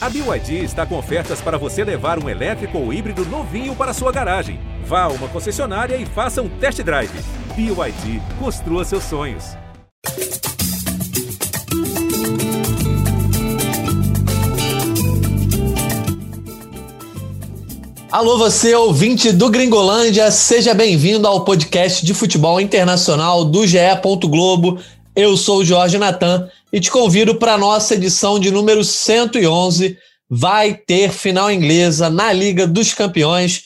A BYD está com ofertas para você levar um elétrico ou híbrido novinho para sua garagem. Vá a uma concessionária e faça um test drive. BYD, construa seus sonhos. Alô, você ouvinte do Gringolândia, seja bem-vindo ao podcast de futebol internacional do GE. Globo. Eu sou o Jorge Natan e te convido para a nossa edição de número 111. Vai ter final inglesa na Liga dos Campeões.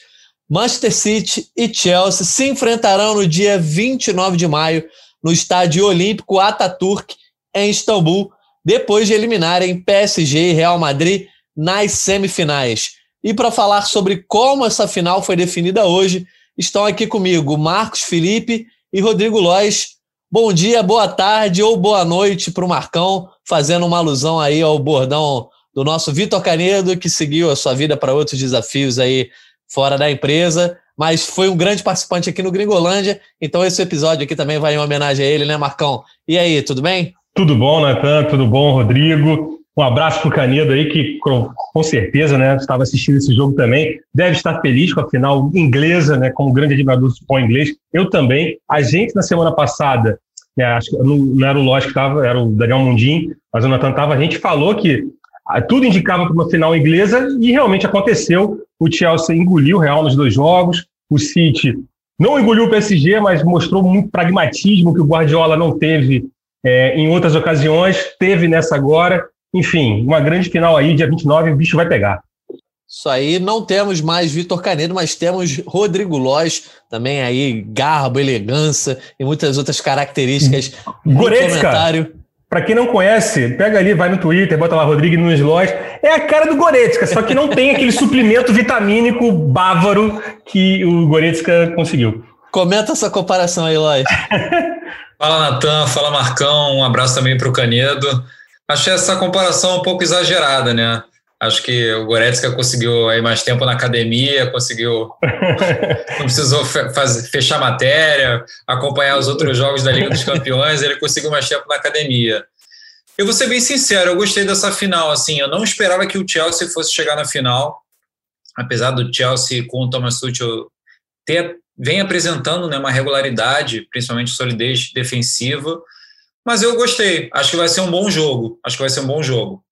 Manchester City e Chelsea se enfrentarão no dia 29 de maio no Estádio Olímpico Ataturk, em Istambul, depois de eliminarem PSG e Real Madrid nas semifinais. E para falar sobre como essa final foi definida hoje, estão aqui comigo Marcos Felipe e Rodrigo Lois. Bom dia, boa tarde ou boa noite para o Marcão, fazendo uma alusão aí ao bordão do nosso Vitor Canedo, que seguiu a sua vida para outros desafios aí fora da empresa, mas foi um grande participante aqui no Gringolândia, então esse episódio aqui também vai em homenagem a ele, né, Marcão? E aí, tudo bem? Tudo bom, Natan, tudo bom, Rodrigo? Um abraço para o Canedo aí, que com certeza né, estava assistindo esse jogo também. Deve estar feliz com a final inglesa, né, como grande admirador do futebol inglês. Eu também. A gente, na semana passada, né, acho que não, não era o Lógico que estava, era o Daniel Mundim, mas o Natan estava. A gente falou que ah, tudo indicava para uma final inglesa e realmente aconteceu. O Chelsea engoliu o Real nos dois jogos. O City não engoliu o PSG, mas mostrou muito pragmatismo que o Guardiola não teve é, em outras ocasiões, teve nessa agora. Enfim, uma grande final aí, dia 29, o bicho vai pegar. Isso aí, não temos mais Vitor Canedo, mas temos Rodrigo Loz, também aí, garbo, elegância e muitas outras características. Goretzka, para quem não conhece, pega ali, vai no Twitter, bota lá Rodrigo Nunes Loz. É a cara do Goretzka, só que não tem aquele suplemento vitamínico bávaro que o Goretzka conseguiu. Comenta essa comparação aí, Loz. fala, Natan, fala, Marcão. Um abraço também para o Canedo. Achei essa comparação um pouco exagerada, né? Acho que o Goretzka conseguiu aí mais tempo na academia, conseguiu. não precisou fazer, fechar matéria, acompanhar os outros jogos da Liga dos Campeões, ele conseguiu mais tempo na academia. Eu vou ser bem sincero, eu gostei dessa final. Assim, eu não esperava que o Chelsea fosse chegar na final, apesar do Chelsea com o Thomas Tuchel ter vem apresentando né, uma regularidade, principalmente solidez defensiva. Mas eu gostei. Acho que vai ser um bom jogo. Acho que vai ser um bom jogo.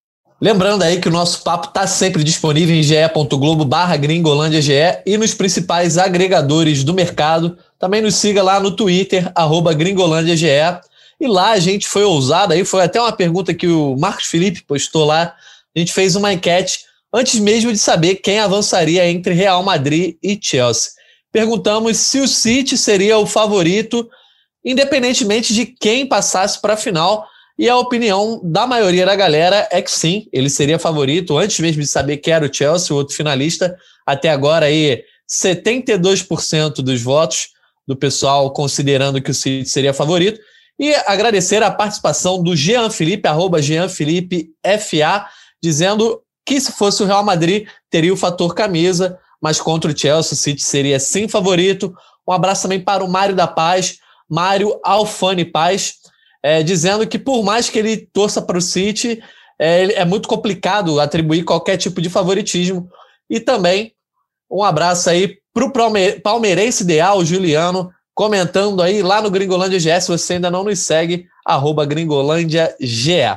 Lembrando aí que o nosso papo está sempre disponível em ge.globo barra gringolândia GE e nos principais agregadores do mercado. Também nos siga lá no Twitter, arroba gringolândia GE. E lá a gente foi ousado, aí foi até uma pergunta que o Marcos Felipe postou lá. A gente fez uma enquete antes mesmo de saber quem avançaria entre Real Madrid e Chelsea. Perguntamos se o City seria o favorito independentemente de quem passasse para a final. E a opinião da maioria da galera é que sim, ele seria favorito, antes mesmo de saber que era o Chelsea, o outro finalista. Até agora, aí, 72% dos votos do pessoal considerando que o City seria favorito. E agradecer a participação do Jean Felipe, arroba Jean Felipe FA, dizendo que se fosse o Real Madrid, teria o fator camisa, mas contra o Chelsea, o City seria sim favorito. Um abraço também para o Mário da Paz, Mário Alfani Paz, é, dizendo que por mais que ele torça para o City, é, é muito complicado atribuir qualquer tipo de favoritismo. E também um abraço aí para o palmeirense ideal, Juliano, comentando aí lá no Gringolândia GE, se você ainda não nos segue, arroba Gringolândia GE.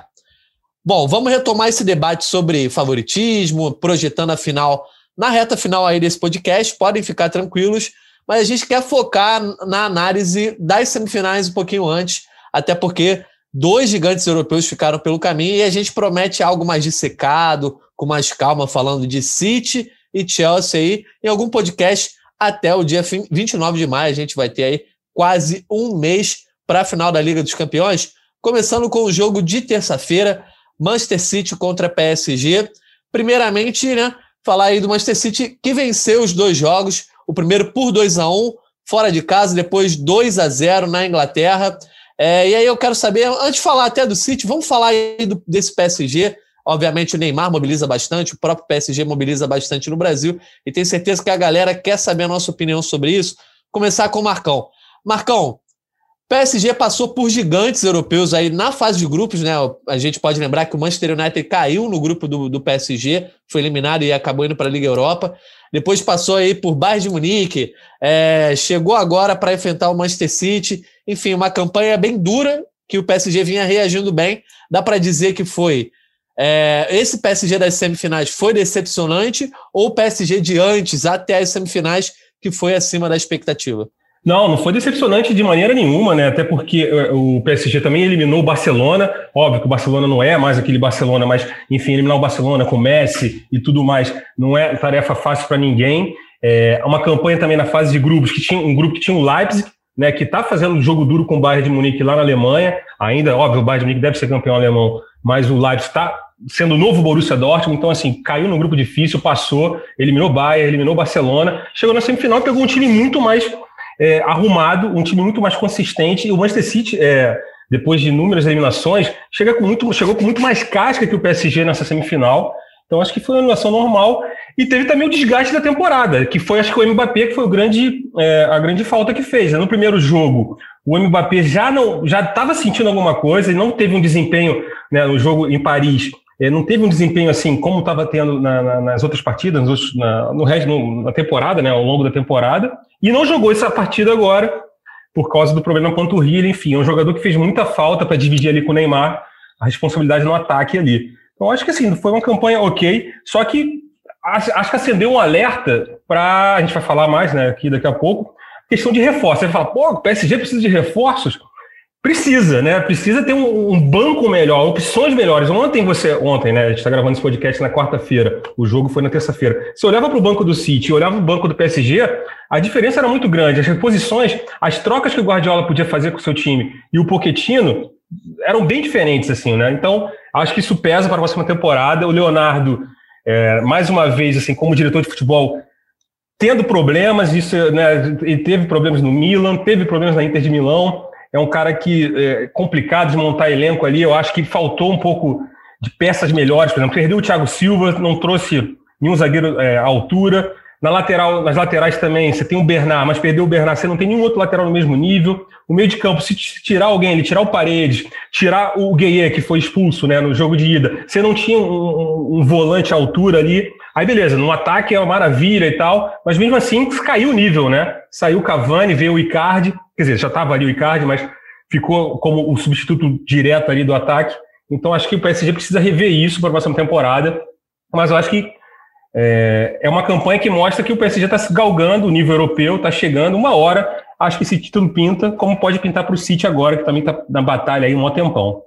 Bom, vamos retomar esse debate sobre favoritismo, projetando a final na reta final aí desse podcast. Podem ficar tranquilos mas a gente quer focar na análise das semifinais um pouquinho antes, até porque dois gigantes europeus ficaram pelo caminho e a gente promete algo mais dissecado, com mais calma, falando de City e Chelsea aí, em algum podcast até o dia 29 de maio. A gente vai ter aí quase um mês para a final da Liga dos Campeões, começando com o jogo de terça-feira, Manchester City contra PSG. Primeiramente, né, falar aí do Manchester City que venceu os dois jogos, o primeiro por 2 a 1 fora de casa, depois 2 a 0 na Inglaterra. É, e aí eu quero saber, antes de falar até do City, vamos falar aí do, desse PSG. Obviamente o Neymar mobiliza bastante, o próprio PSG mobiliza bastante no Brasil, e tenho certeza que a galera quer saber a nossa opinião sobre isso. Começar com o Marcão. Marcão, PSG passou por gigantes europeus aí na fase de grupos, né? A gente pode lembrar que o Manchester United caiu no grupo do, do PSG, foi eliminado e acabou indo para a Liga Europa. Depois passou aí por Bayern de Munique, é, chegou agora para enfrentar o Manchester City. Enfim, uma campanha bem dura que o PSG vinha reagindo bem. Dá para dizer que foi é, esse PSG das semifinais foi decepcionante ou o PSG de antes até as semifinais que foi acima da expectativa? Não, não foi decepcionante de maneira nenhuma, né? Até porque é, o PSG também eliminou o Barcelona. Óbvio que o Barcelona não é mais aquele Barcelona, mas enfim, eliminar o Barcelona com Messi e tudo mais não é tarefa fácil para ninguém. É uma campanha também na fase de grupos que tinha um grupo que tinha o Leipzig, né? Que está fazendo jogo duro com o Bayern de Munique lá na Alemanha. Ainda, óbvio, o Bayern de Munique deve ser campeão alemão, mas o Leipzig está sendo o novo Borussia Dortmund, então assim, caiu no grupo difícil, passou, eliminou o Bayern, eliminou o Barcelona, chegou na semifinal pegou um time muito mais é, arrumado, um time muito mais consistente, e o Manchester City, é, depois de inúmeras eliminações, chega com muito, chegou com muito mais casca que o PSG nessa semifinal, então acho que foi uma eliminação normal, e teve também o desgaste da temporada, que foi acho que o Mbappé que foi o grande, é, a grande falta que fez. Né? No primeiro jogo, o Mbappé já não já estava sentindo alguma coisa e não teve um desempenho né, no jogo em Paris não teve um desempenho assim como estava tendo na, na, nas outras partidas, nos, na, no resto, no, na temporada, né, ao longo da temporada, e não jogou essa partida agora por causa do problema panturrilha, enfim, é um jogador que fez muita falta para dividir ali com o Neymar a responsabilidade no ataque ali. Então acho que assim, foi uma campanha ok, só que acho que acendeu um alerta para, a gente vai falar mais né, aqui daqui a pouco, questão de reforço. Você fala, pô, o PSG precisa de reforços? Precisa, né? Precisa ter um, um, banco melhor, opções melhores. Ontem você, ontem, né? A gente está gravando esse podcast na quarta-feira. O jogo foi na terça-feira. Se olhava para o banco do City, olhava para o banco do PSG, a diferença era muito grande. As reposições, as trocas que o Guardiola podia fazer com o seu time e o Pochettino eram bem diferentes, assim, né? Então, acho que isso pesa para a próxima temporada. O Leonardo, é, mais uma vez, assim, como diretor de futebol, tendo problemas, isso, né? Ele teve problemas no Milan, teve problemas na Inter de Milão é um cara que é complicado de montar elenco ali. Eu acho que faltou um pouco de peças melhores. Por exemplo, perdeu o Thiago Silva, não trouxe nenhum zagueiro é, à altura. Na lateral, nas laterais também, você tem o Bernard, mas perdeu o Bernard, você não tem nenhum outro lateral no mesmo nível. O meio de campo, se tirar alguém, ele tirar o Paredes, tirar o Gueye, que foi expulso né, no jogo de ida, você não tinha um, um volante à altura ali. Aí beleza, no ataque é uma maravilha e tal, mas mesmo assim caiu o nível, né? Saiu o Cavani, veio o Icardi, quer dizer, já estava ali o Icardi, mas ficou como o substituto direto ali do ataque. Então acho que o PSG precisa rever isso para a próxima temporada, mas eu acho que é, é uma campanha que mostra que o PSG está se galgando, o nível europeu está chegando, uma hora acho que esse título pinta, como pode pintar para o City agora, que também está na batalha aí um tempão.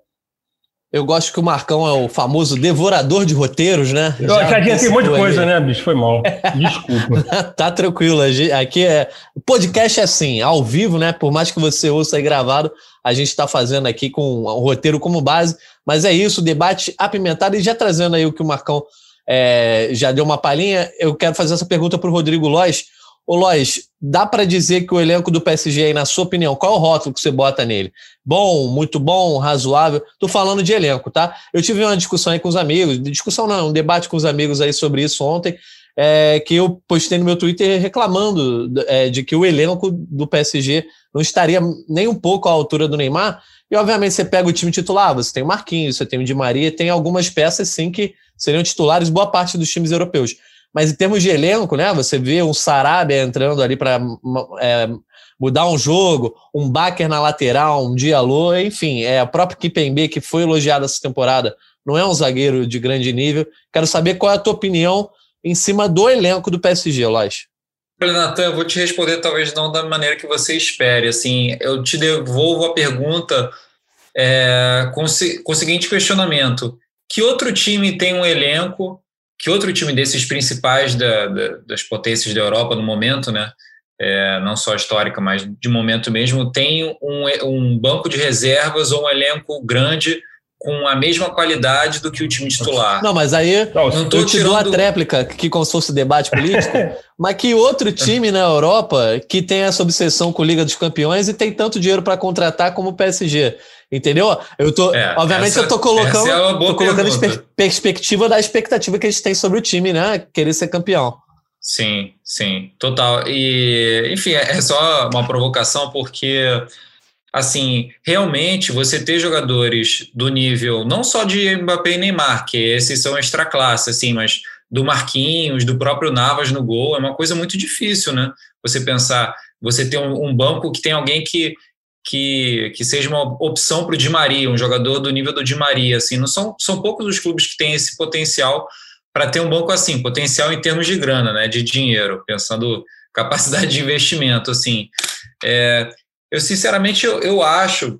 Eu gosto que o Marcão é o famoso devorador de roteiros, né? Eu já, já adiantei um monte de coisa, né, bicho? Foi mal. Desculpa. tá tranquilo. Aqui é. O podcast é assim, ao vivo, né? Por mais que você ouça aí gravado, a gente está fazendo aqui com o roteiro como base. Mas é isso, debate apimentado. E já trazendo aí o que o Marcão é, já deu uma palhinha, eu quero fazer essa pergunta para o Rodrigo Lois. Ô Lois, dá para dizer que o elenco do PSG aí, na sua opinião, qual é o rótulo que você bota nele? Bom, muito bom, razoável? Tô falando de elenco, tá? Eu tive uma discussão aí com os amigos, discussão não, um debate com os amigos aí sobre isso ontem, é, que eu postei no meu Twitter reclamando é, de que o elenco do PSG não estaria nem um pouco à altura do Neymar. E, obviamente, você pega o time titular, você tem o Marquinhos, você tem o Di Maria, tem algumas peças, sim, que seriam titulares boa parte dos times europeus. Mas em termos de elenco, né? Você vê um Sarabia entrando ali para é, mudar um jogo, um Baker na lateral, um Diallo, enfim, é a própria Kipembe que foi elogiada essa temporada, não é um zagueiro de grande nível. Quero saber qual é a tua opinião em cima do elenco do PSG, Lóis. Olha, Natan, eu vou te responder talvez não da maneira que você espere. Assim, eu te devolvo a pergunta é, com, com o seguinte questionamento: que outro time tem um elenco que outro time desses principais da, da, das potências da Europa no momento, né? É, não só histórica, mas de momento mesmo, tem um, um banco de reservas ou um elenco grande com a mesma qualidade do que o time titular. Não, mas aí não, eu te tirando... dou a tréplica, que como se fosse debate político, mas que outro time na Europa que tem essa obsessão com a Liga dos Campeões e tem tanto dinheiro para contratar como o PSG? Entendeu? Eu tô, é, obviamente essa, eu tô colocando, é tô colocando perspectiva da expectativa que a gente tem sobre o time, né? Querer ser campeão. Sim, sim, total. E, enfim, é só uma provocação porque assim, realmente você ter jogadores do nível não só de Mbappé e Neymar, que esses são extra classe, assim, mas do Marquinhos, do próprio Navas no gol, é uma coisa muito difícil, né? Você pensar, você ter um, banco que tem alguém que, que, que seja uma opção para o Di Maria, um jogador do nível do Di Maria, assim, não são, são poucos os clubes que têm esse potencial para ter um banco assim, potencial em termos de grana, né, de dinheiro, pensando capacidade de investimento, assim. É, eu, sinceramente, eu, eu acho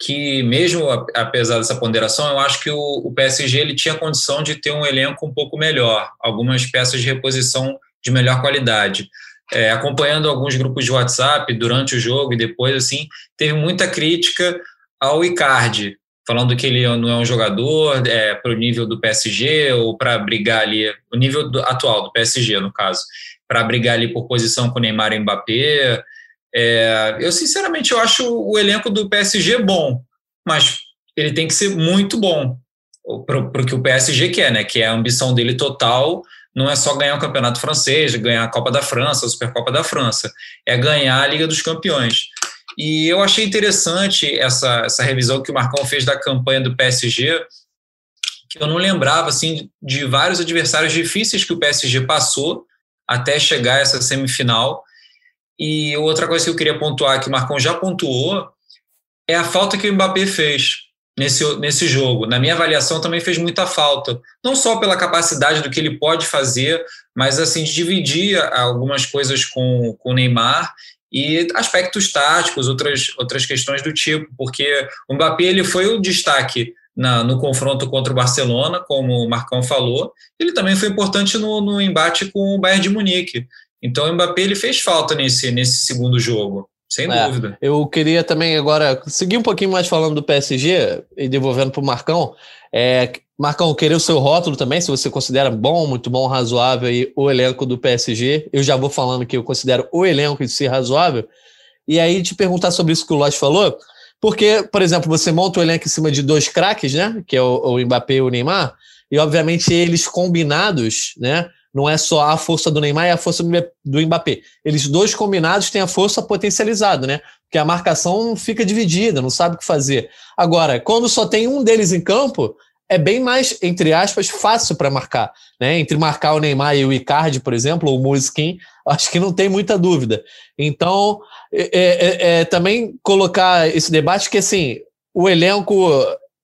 que mesmo apesar dessa ponderação, eu acho que o, o, PSG ele tinha condição de ter um elenco um pouco melhor, algumas peças de reposição de melhor qualidade. É, acompanhando alguns grupos de WhatsApp durante o jogo e depois, assim, teve muita crítica ao Icardi, falando que ele não é um jogador é, para o nível do PSG ou para brigar ali, o nível do, atual do PSG, no caso, para brigar ali por posição com Neymar e Mbappé. É, eu, sinceramente, eu acho o elenco do PSG bom, mas ele tem que ser muito bom para o que o PSG quer, né? Que é a ambição dele total não é só ganhar o campeonato francês, ganhar a Copa da França, a Supercopa da França, é ganhar a Liga dos Campeões. E eu achei interessante essa, essa revisão que o Marcão fez da campanha do PSG, que eu não lembrava assim de vários adversários difíceis que o PSG passou até chegar a essa semifinal. E outra coisa que eu queria pontuar, que o Marcão já pontuou, é a falta que o Mbappé fez nesse, nesse jogo. Na minha avaliação, também fez muita falta. Não só pela capacidade do que ele pode fazer, mas assim de dividir algumas coisas com, com o Neymar e aspectos táticos, outras, outras questões do tipo, porque o Mbappé ele foi o destaque na, no confronto contra o Barcelona, como o Marcão falou, ele também foi importante no, no embate com o Bayern de Munique. Então o Mbappé ele fez falta nesse, nesse segundo jogo. Sem é, dúvida. Eu queria também agora seguir um pouquinho mais falando do PSG e devolvendo para o Marcão. É, Marcão, querer o seu rótulo também, se você considera bom, muito bom, razoável aí, o elenco do PSG. Eu já vou falando que eu considero o elenco de ser razoável. E aí te perguntar sobre isso que o Lodge falou, porque, por exemplo, você monta o elenco em cima de dois craques, né? Que é o, o Mbappé e o Neymar, e obviamente eles combinados, né? Não é só a força do Neymar e a força do Mbappé. Eles dois combinados têm a força potencializada, né? Porque a marcação fica dividida, não sabe o que fazer. Agora, quando só tem um deles em campo, é bem mais, entre aspas, fácil para marcar. Né? Entre marcar o Neymar e o Icardi, por exemplo, ou o Muskin, acho que não tem muita dúvida. Então, é, é, é, também colocar esse debate que, assim, o elenco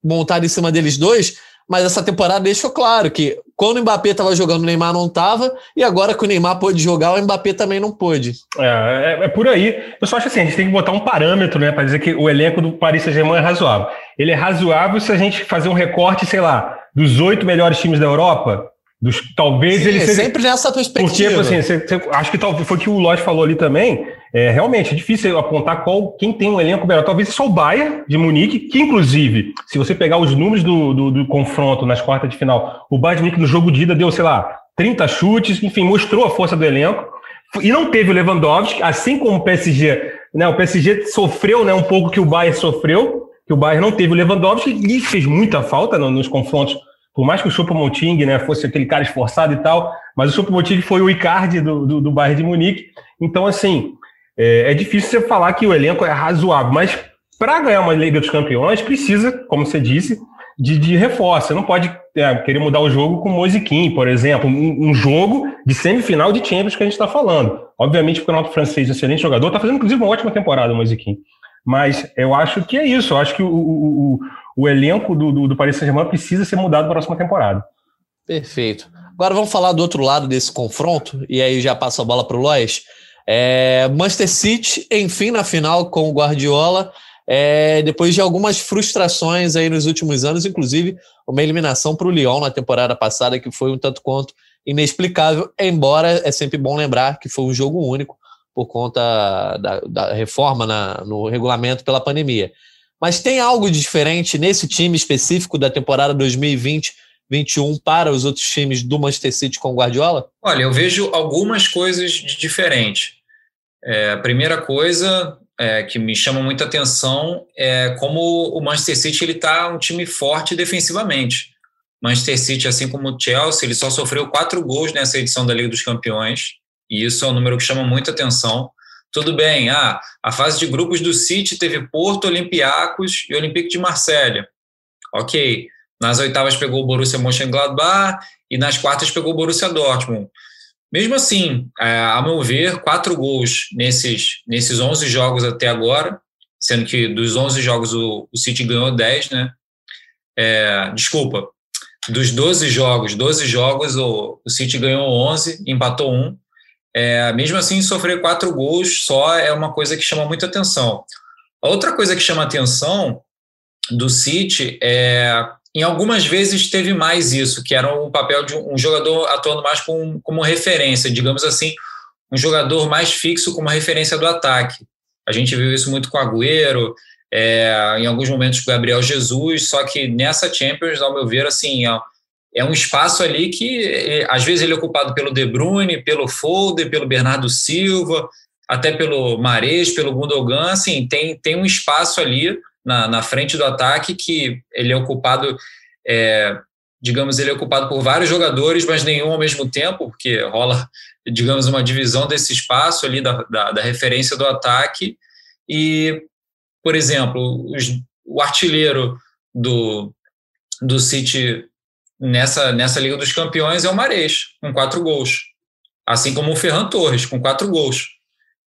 montado em cima deles dois mas essa temporada deixou claro que quando o Mbappé estava jogando, o Neymar não estava, e agora que o Neymar pôde jogar, o Mbappé também não pôde. É, é, é, por aí. Eu só acho assim, a gente tem que botar um parâmetro, né, para dizer que o elenco do Paris Saint-Germain é razoável. Ele é razoável se a gente fazer um recorte, sei lá, dos oito melhores times da Europa, dos, talvez Sim, ele seja... sempre nessa perspectiva. Porque, assim, você, você, acho que talvez foi o que o Lodge falou ali também. É, realmente, é difícil apontar qual, quem tem um elenco melhor. Talvez só o Bayern de Munique, que inclusive, se você pegar os números do, do, do confronto nas quartas de final, o Bayern de Munique no jogo de ida deu, sei lá, 30 chutes, enfim, mostrou a força do elenco. E não teve o Lewandowski, assim como o PSG. Né, o PSG sofreu né, um pouco que o Bayern sofreu, que o Bayern não teve o Lewandowski e fez muita falta no, nos confrontos por mais que o Choupo-Moting né, fosse aquele cara esforçado e tal, mas o Choupo-Moting foi o Icardi do, do, do Bayern de Munique. Então, assim, é, é, difícil você falar que o elenco é razoável, mas para ganhar uma Liga dos Campeões precisa, como você disse, de, de reforço. Você não pode é, querer mudar o jogo com o Mosiquim, por exemplo, um, um, jogo de semifinal de Champions que a gente está falando. Obviamente, o campeonato francês é um excelente jogador, está fazendo inclusive uma ótima temporada o Mosiquim. Mas eu acho que é isso. Eu acho que o, o, o elenco do, do, do Paris Saint-Germain precisa ser mudado na próxima temporada. Perfeito. Agora vamos falar do outro lado desse confronto, e aí já passo a bola para o Lois. É, Manchester City, enfim, na final com o Guardiola, é, depois de algumas frustrações aí nos últimos anos, inclusive uma eliminação para o Lyon na temporada passada, que foi um tanto quanto inexplicável, embora é sempre bom lembrar que foi um jogo único por conta da, da reforma na, no regulamento pela pandemia. Mas tem algo diferente nesse time específico da temporada 2020 21 para os outros times do Manchester City com o Guardiola? Olha, eu vejo algumas coisas de diferente. É, a primeira coisa é, que me chama muita atenção é como o Manchester City ele está um time forte defensivamente. Manchester City, assim como o Chelsea, ele só sofreu quatro gols nessa edição da Liga dos Campeões, e isso é um número que chama muita atenção. Tudo bem, ah, a fase de grupos do City teve Porto, Olympiacos e Olympique de Marselha. Ok. Nas oitavas pegou o Borussia Mönchengladbach e nas quartas pegou o Borussia Dortmund. Mesmo assim, é, a meu ver, quatro gols nesses, nesses 11 jogos até agora, sendo que dos 11 jogos o, o City ganhou 10, né? É, desculpa, dos 12 jogos, 12 jogos o, o City ganhou 11, empatou um. É, mesmo assim, sofrer quatro gols só é uma coisa que chama muita atenção. A outra coisa que chama atenção do City é em algumas vezes teve mais isso, que era um papel de um jogador atuando mais como, como referência, digamos assim, um jogador mais fixo como referência do ataque. A gente viu isso muito com o Agüero, é, em alguns momentos com o Gabriel Jesus, só que nessa Champions, ao meu ver, assim, é um espaço ali que é, às vezes ele é ocupado pelo De Bruyne, pelo Folder, pelo Bernardo Silva, até pelo Mares, pelo Gundogan, assim, tem, tem um espaço ali na, na frente do ataque que ele é ocupado, é, digamos, ele é ocupado por vários jogadores, mas nenhum ao mesmo tempo, porque rola, digamos, uma divisão desse espaço ali da, da, da referência do ataque. E, por exemplo, os, o artilheiro do, do City nessa, nessa Liga dos Campeões é o Mares, com quatro gols. Assim como o Ferran Torres, com quatro gols.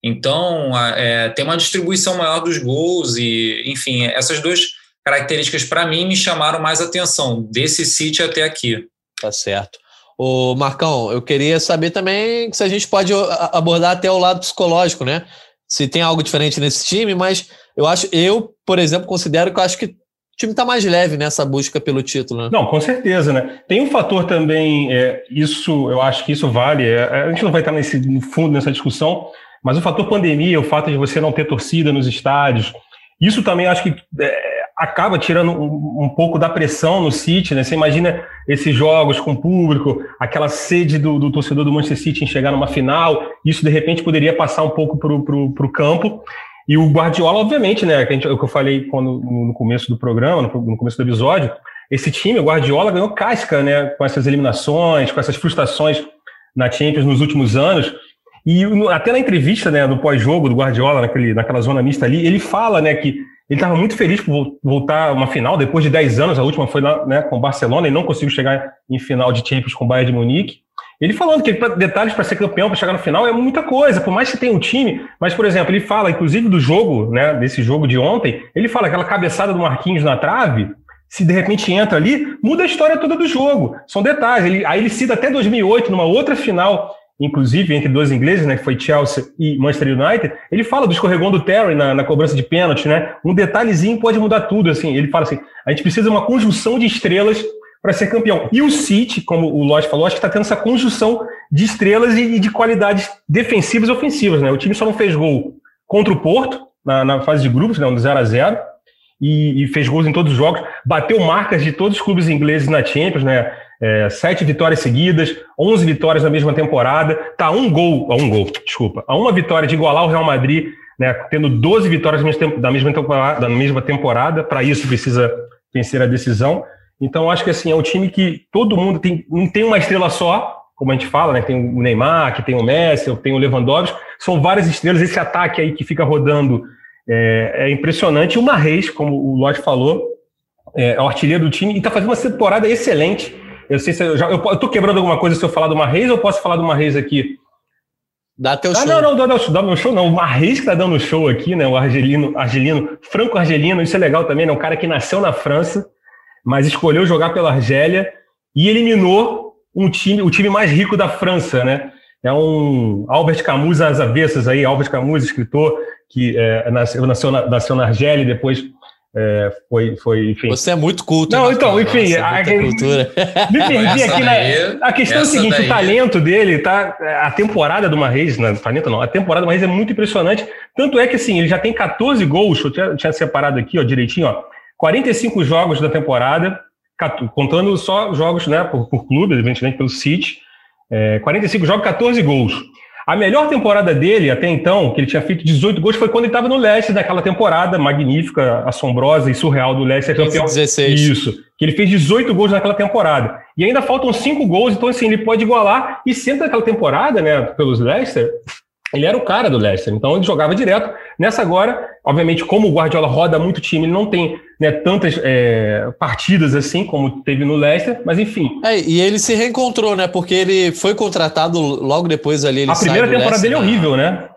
Então, é, tem uma distribuição maior dos gols e, enfim, essas duas características, para mim, me chamaram mais atenção, desse City até aqui. Tá certo. O Marcão, eu queria saber também se a gente pode abordar até o lado psicológico, né? Se tem algo diferente nesse time, mas eu acho, eu, por exemplo, considero que eu acho que o time está mais leve nessa busca pelo título, né? Não, com certeza, né? Tem um fator também, é, isso, eu acho que isso vale, é, a gente não vai estar nesse, no fundo nessa discussão, mas o fator pandemia, o fato de você não ter torcida nos estádios, isso também acho que é, acaba tirando um, um, pouco da pressão no City, né? Você imagina esses jogos com público, aquela sede do, do, torcedor do Manchester City em chegar numa final, isso de repente poderia passar um pouco para o campo. E o Guardiola, obviamente, né? Que, gente, o que eu falei quando, no começo do programa, no, no começo do episódio, esse time, o Guardiola, ganhou casca, né? Com essas eliminações, com essas frustrações na Champions nos últimos anos. E até na entrevista, né, no pós-jogo do Guardiola, naquele, naquela zona mista ali, ele fala, né, que ele estava muito feliz por voltar a uma final depois de 10 anos, a última foi lá, né, com o Barcelona e não conseguiu chegar em final de Champions com o Bayern de Munique. Ele falando que detalhes para ser campeão, para chegar no final, é muita coisa, por mais que tenha um time, mas, por exemplo, ele fala, inclusive, do jogo, né, desse jogo de ontem, ele fala aquela cabeçada do Marquinhos na trave, se de repente entra ali, muda a história toda do jogo. São detalhes. Ele, aí ele cita até 2008, numa outra final inclusive entre dois ingleses, né, que foi Chelsea e Manchester United, ele fala do escorregão do Terry na, na, cobrança de pênalti, né? Um detalhezinho pode mudar tudo, assim. Ele fala assim: a gente precisa de uma conjunção de estrelas para ser campeão. E o City, como o Lodge falou, acho que está tendo essa conjunção de estrelas e, e, de qualidades defensivas e ofensivas, né? O time só não fez gol contra o Porto na, na fase de grupos, né, um 0 a 0 e, e fez gols em todos os jogos, bateu marcas de todos os clubes ingleses na Champions, né? É, sete vitórias seguidas, 11 vitórias na mesma temporada, tá um gol, a um gol, desculpa, a uma vitória de igualar o Real Madrid, né, tendo 12 vitórias da mesma temporada, da mesma temporada, para isso precisa vencer a decisão. Então acho que assim é um time que todo mundo tem, não tem uma estrela só, como a gente fala, né? Tem o Neymar, que tem o Messi, tem o Lewandowski, são várias estrelas. Esse ataque aí que fica rodando é, é impressionante. E o Marreis, como o Lodge falou, é, é o artilheiro do time e está fazendo uma temporada excelente. Eu sei se eu já. Eu, eu tô quebrando alguma coisa se eu falar do Marreis ou eu posso falar do Marreis aqui? Dá teu ah, show. Não, não, dá, dá meu show, não. O Marreis que tá dando show aqui, né? O argelino, argelino, franco-argelino, isso é legal também, né? Um cara que nasceu na França, mas escolheu jogar pela Argélia e eliminou um time, o time mais rico da França, né? É um Albert Camus às avessas aí, Albert Camus, escritor, que é, nasceu, nasceu, na, nasceu na Argélia e depois é, foi, foi, enfim. Você é muito culto. Não, então, enfim, Nossa, a, cultura. me perdi aqui na. A questão é o seguinte: daí. o talento dele tá. A temporada do Marreis, não, talento não, a temporada do Marreis é muito impressionante. Tanto é que, assim, ele já tem 14 gols, eu tinha, tinha separado aqui, ó, direitinho, ó. 45 jogos da temporada, contando só jogos, né, por, por clube, evidentemente pelo City. É, 45 jogos, 14 gols. A melhor temporada dele até então, que ele tinha feito 18 gols, foi quando ele estava no Leicester, naquela temporada magnífica, assombrosa e surreal do Leicester campeão. 16. Isso. Que ele fez 18 gols naquela temporada. E ainda faltam 5 gols, então assim, ele pode igualar. E sendo naquela temporada, né, pelos Leicester, ele era o cara do Leicester, então ele jogava direto. Nessa agora, obviamente, como o Guardiola roda muito time, ele não tem né, tantas é, partidas assim como teve no Leicester, mas enfim. É, e ele se reencontrou, né? Porque ele foi contratado logo depois ali. a primeira temporada Leicester, dele é horrível, né?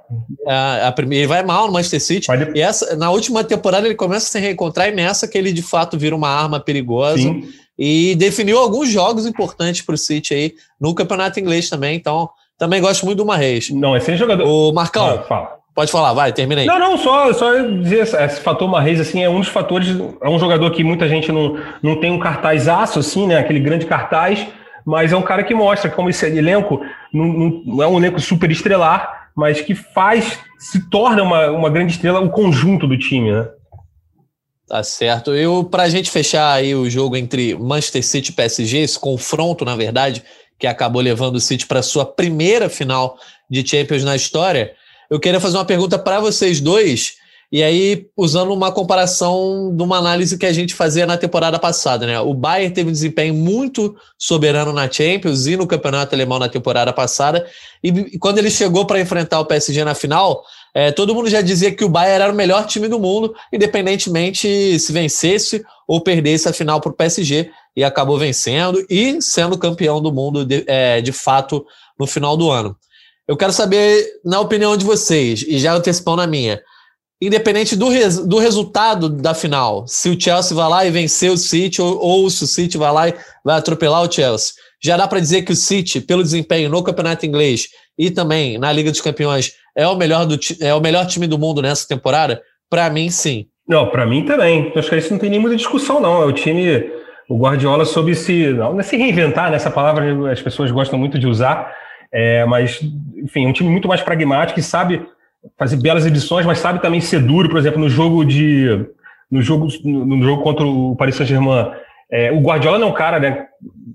A, a primeira, ele vai mal no Manchester City. E essa, na última temporada ele começa a se reencontrar e nessa que ele de fato vira uma arma perigosa. Sim. E definiu alguns jogos importantes para o City aí no campeonato inglês também. Então, também gosto muito do Marreis. Não, esse jogador. O Marcão. Ah, fala. Pode falar, vai, terminei. Não, não, só, só dizer, esse fator Marreis, assim, é um dos fatores, é um jogador que muita gente não, não tem um cartaz aço, assim, né, aquele grande cartaz, mas é um cara que mostra como esse elenco não, não é um elenco super estrelar, mas que faz, se torna uma, uma grande estrela o conjunto do time, né. Tá certo. Eu, pra gente fechar aí o jogo entre Manchester City e PSG, esse confronto, na verdade, que acabou levando o City para sua primeira final de Champions na história, eu queria fazer uma pergunta para vocês dois, e aí usando uma comparação de uma análise que a gente fazia na temporada passada, né? O Bayern teve um desempenho muito soberano na Champions e no Campeonato Alemão na temporada passada, e quando ele chegou para enfrentar o PSG na final, é, todo mundo já dizia que o Bayern era o melhor time do mundo, independentemente se vencesse ou perdesse a final para o PSG e acabou vencendo e sendo campeão do mundo de, é, de fato no final do ano. Eu quero saber, na opinião de vocês, e já antecipando a minha, independente do, res, do resultado da final, se o Chelsea vai lá e vencer o City, ou, ou se o City vai lá e vai atropelar o Chelsea, já dá para dizer que o City, pelo desempenho no campeonato inglês e também na Liga dos Campeões, é o melhor, do, é o melhor time do mundo nessa temporada? Para mim, sim. Não, para mim também. Acho que isso não tem nem muita discussão, não. É o time o Guardiola soube se, não, é se reinventar, né? palavra as pessoas gostam muito de usar, é, mas, enfim, um time muito mais pragmático e sabe fazer belas edições, mas sabe também ser duro, por exemplo, no jogo de no jogo no jogo contra o Paris Saint-Germain. É, o Guardiola não é um cara, né?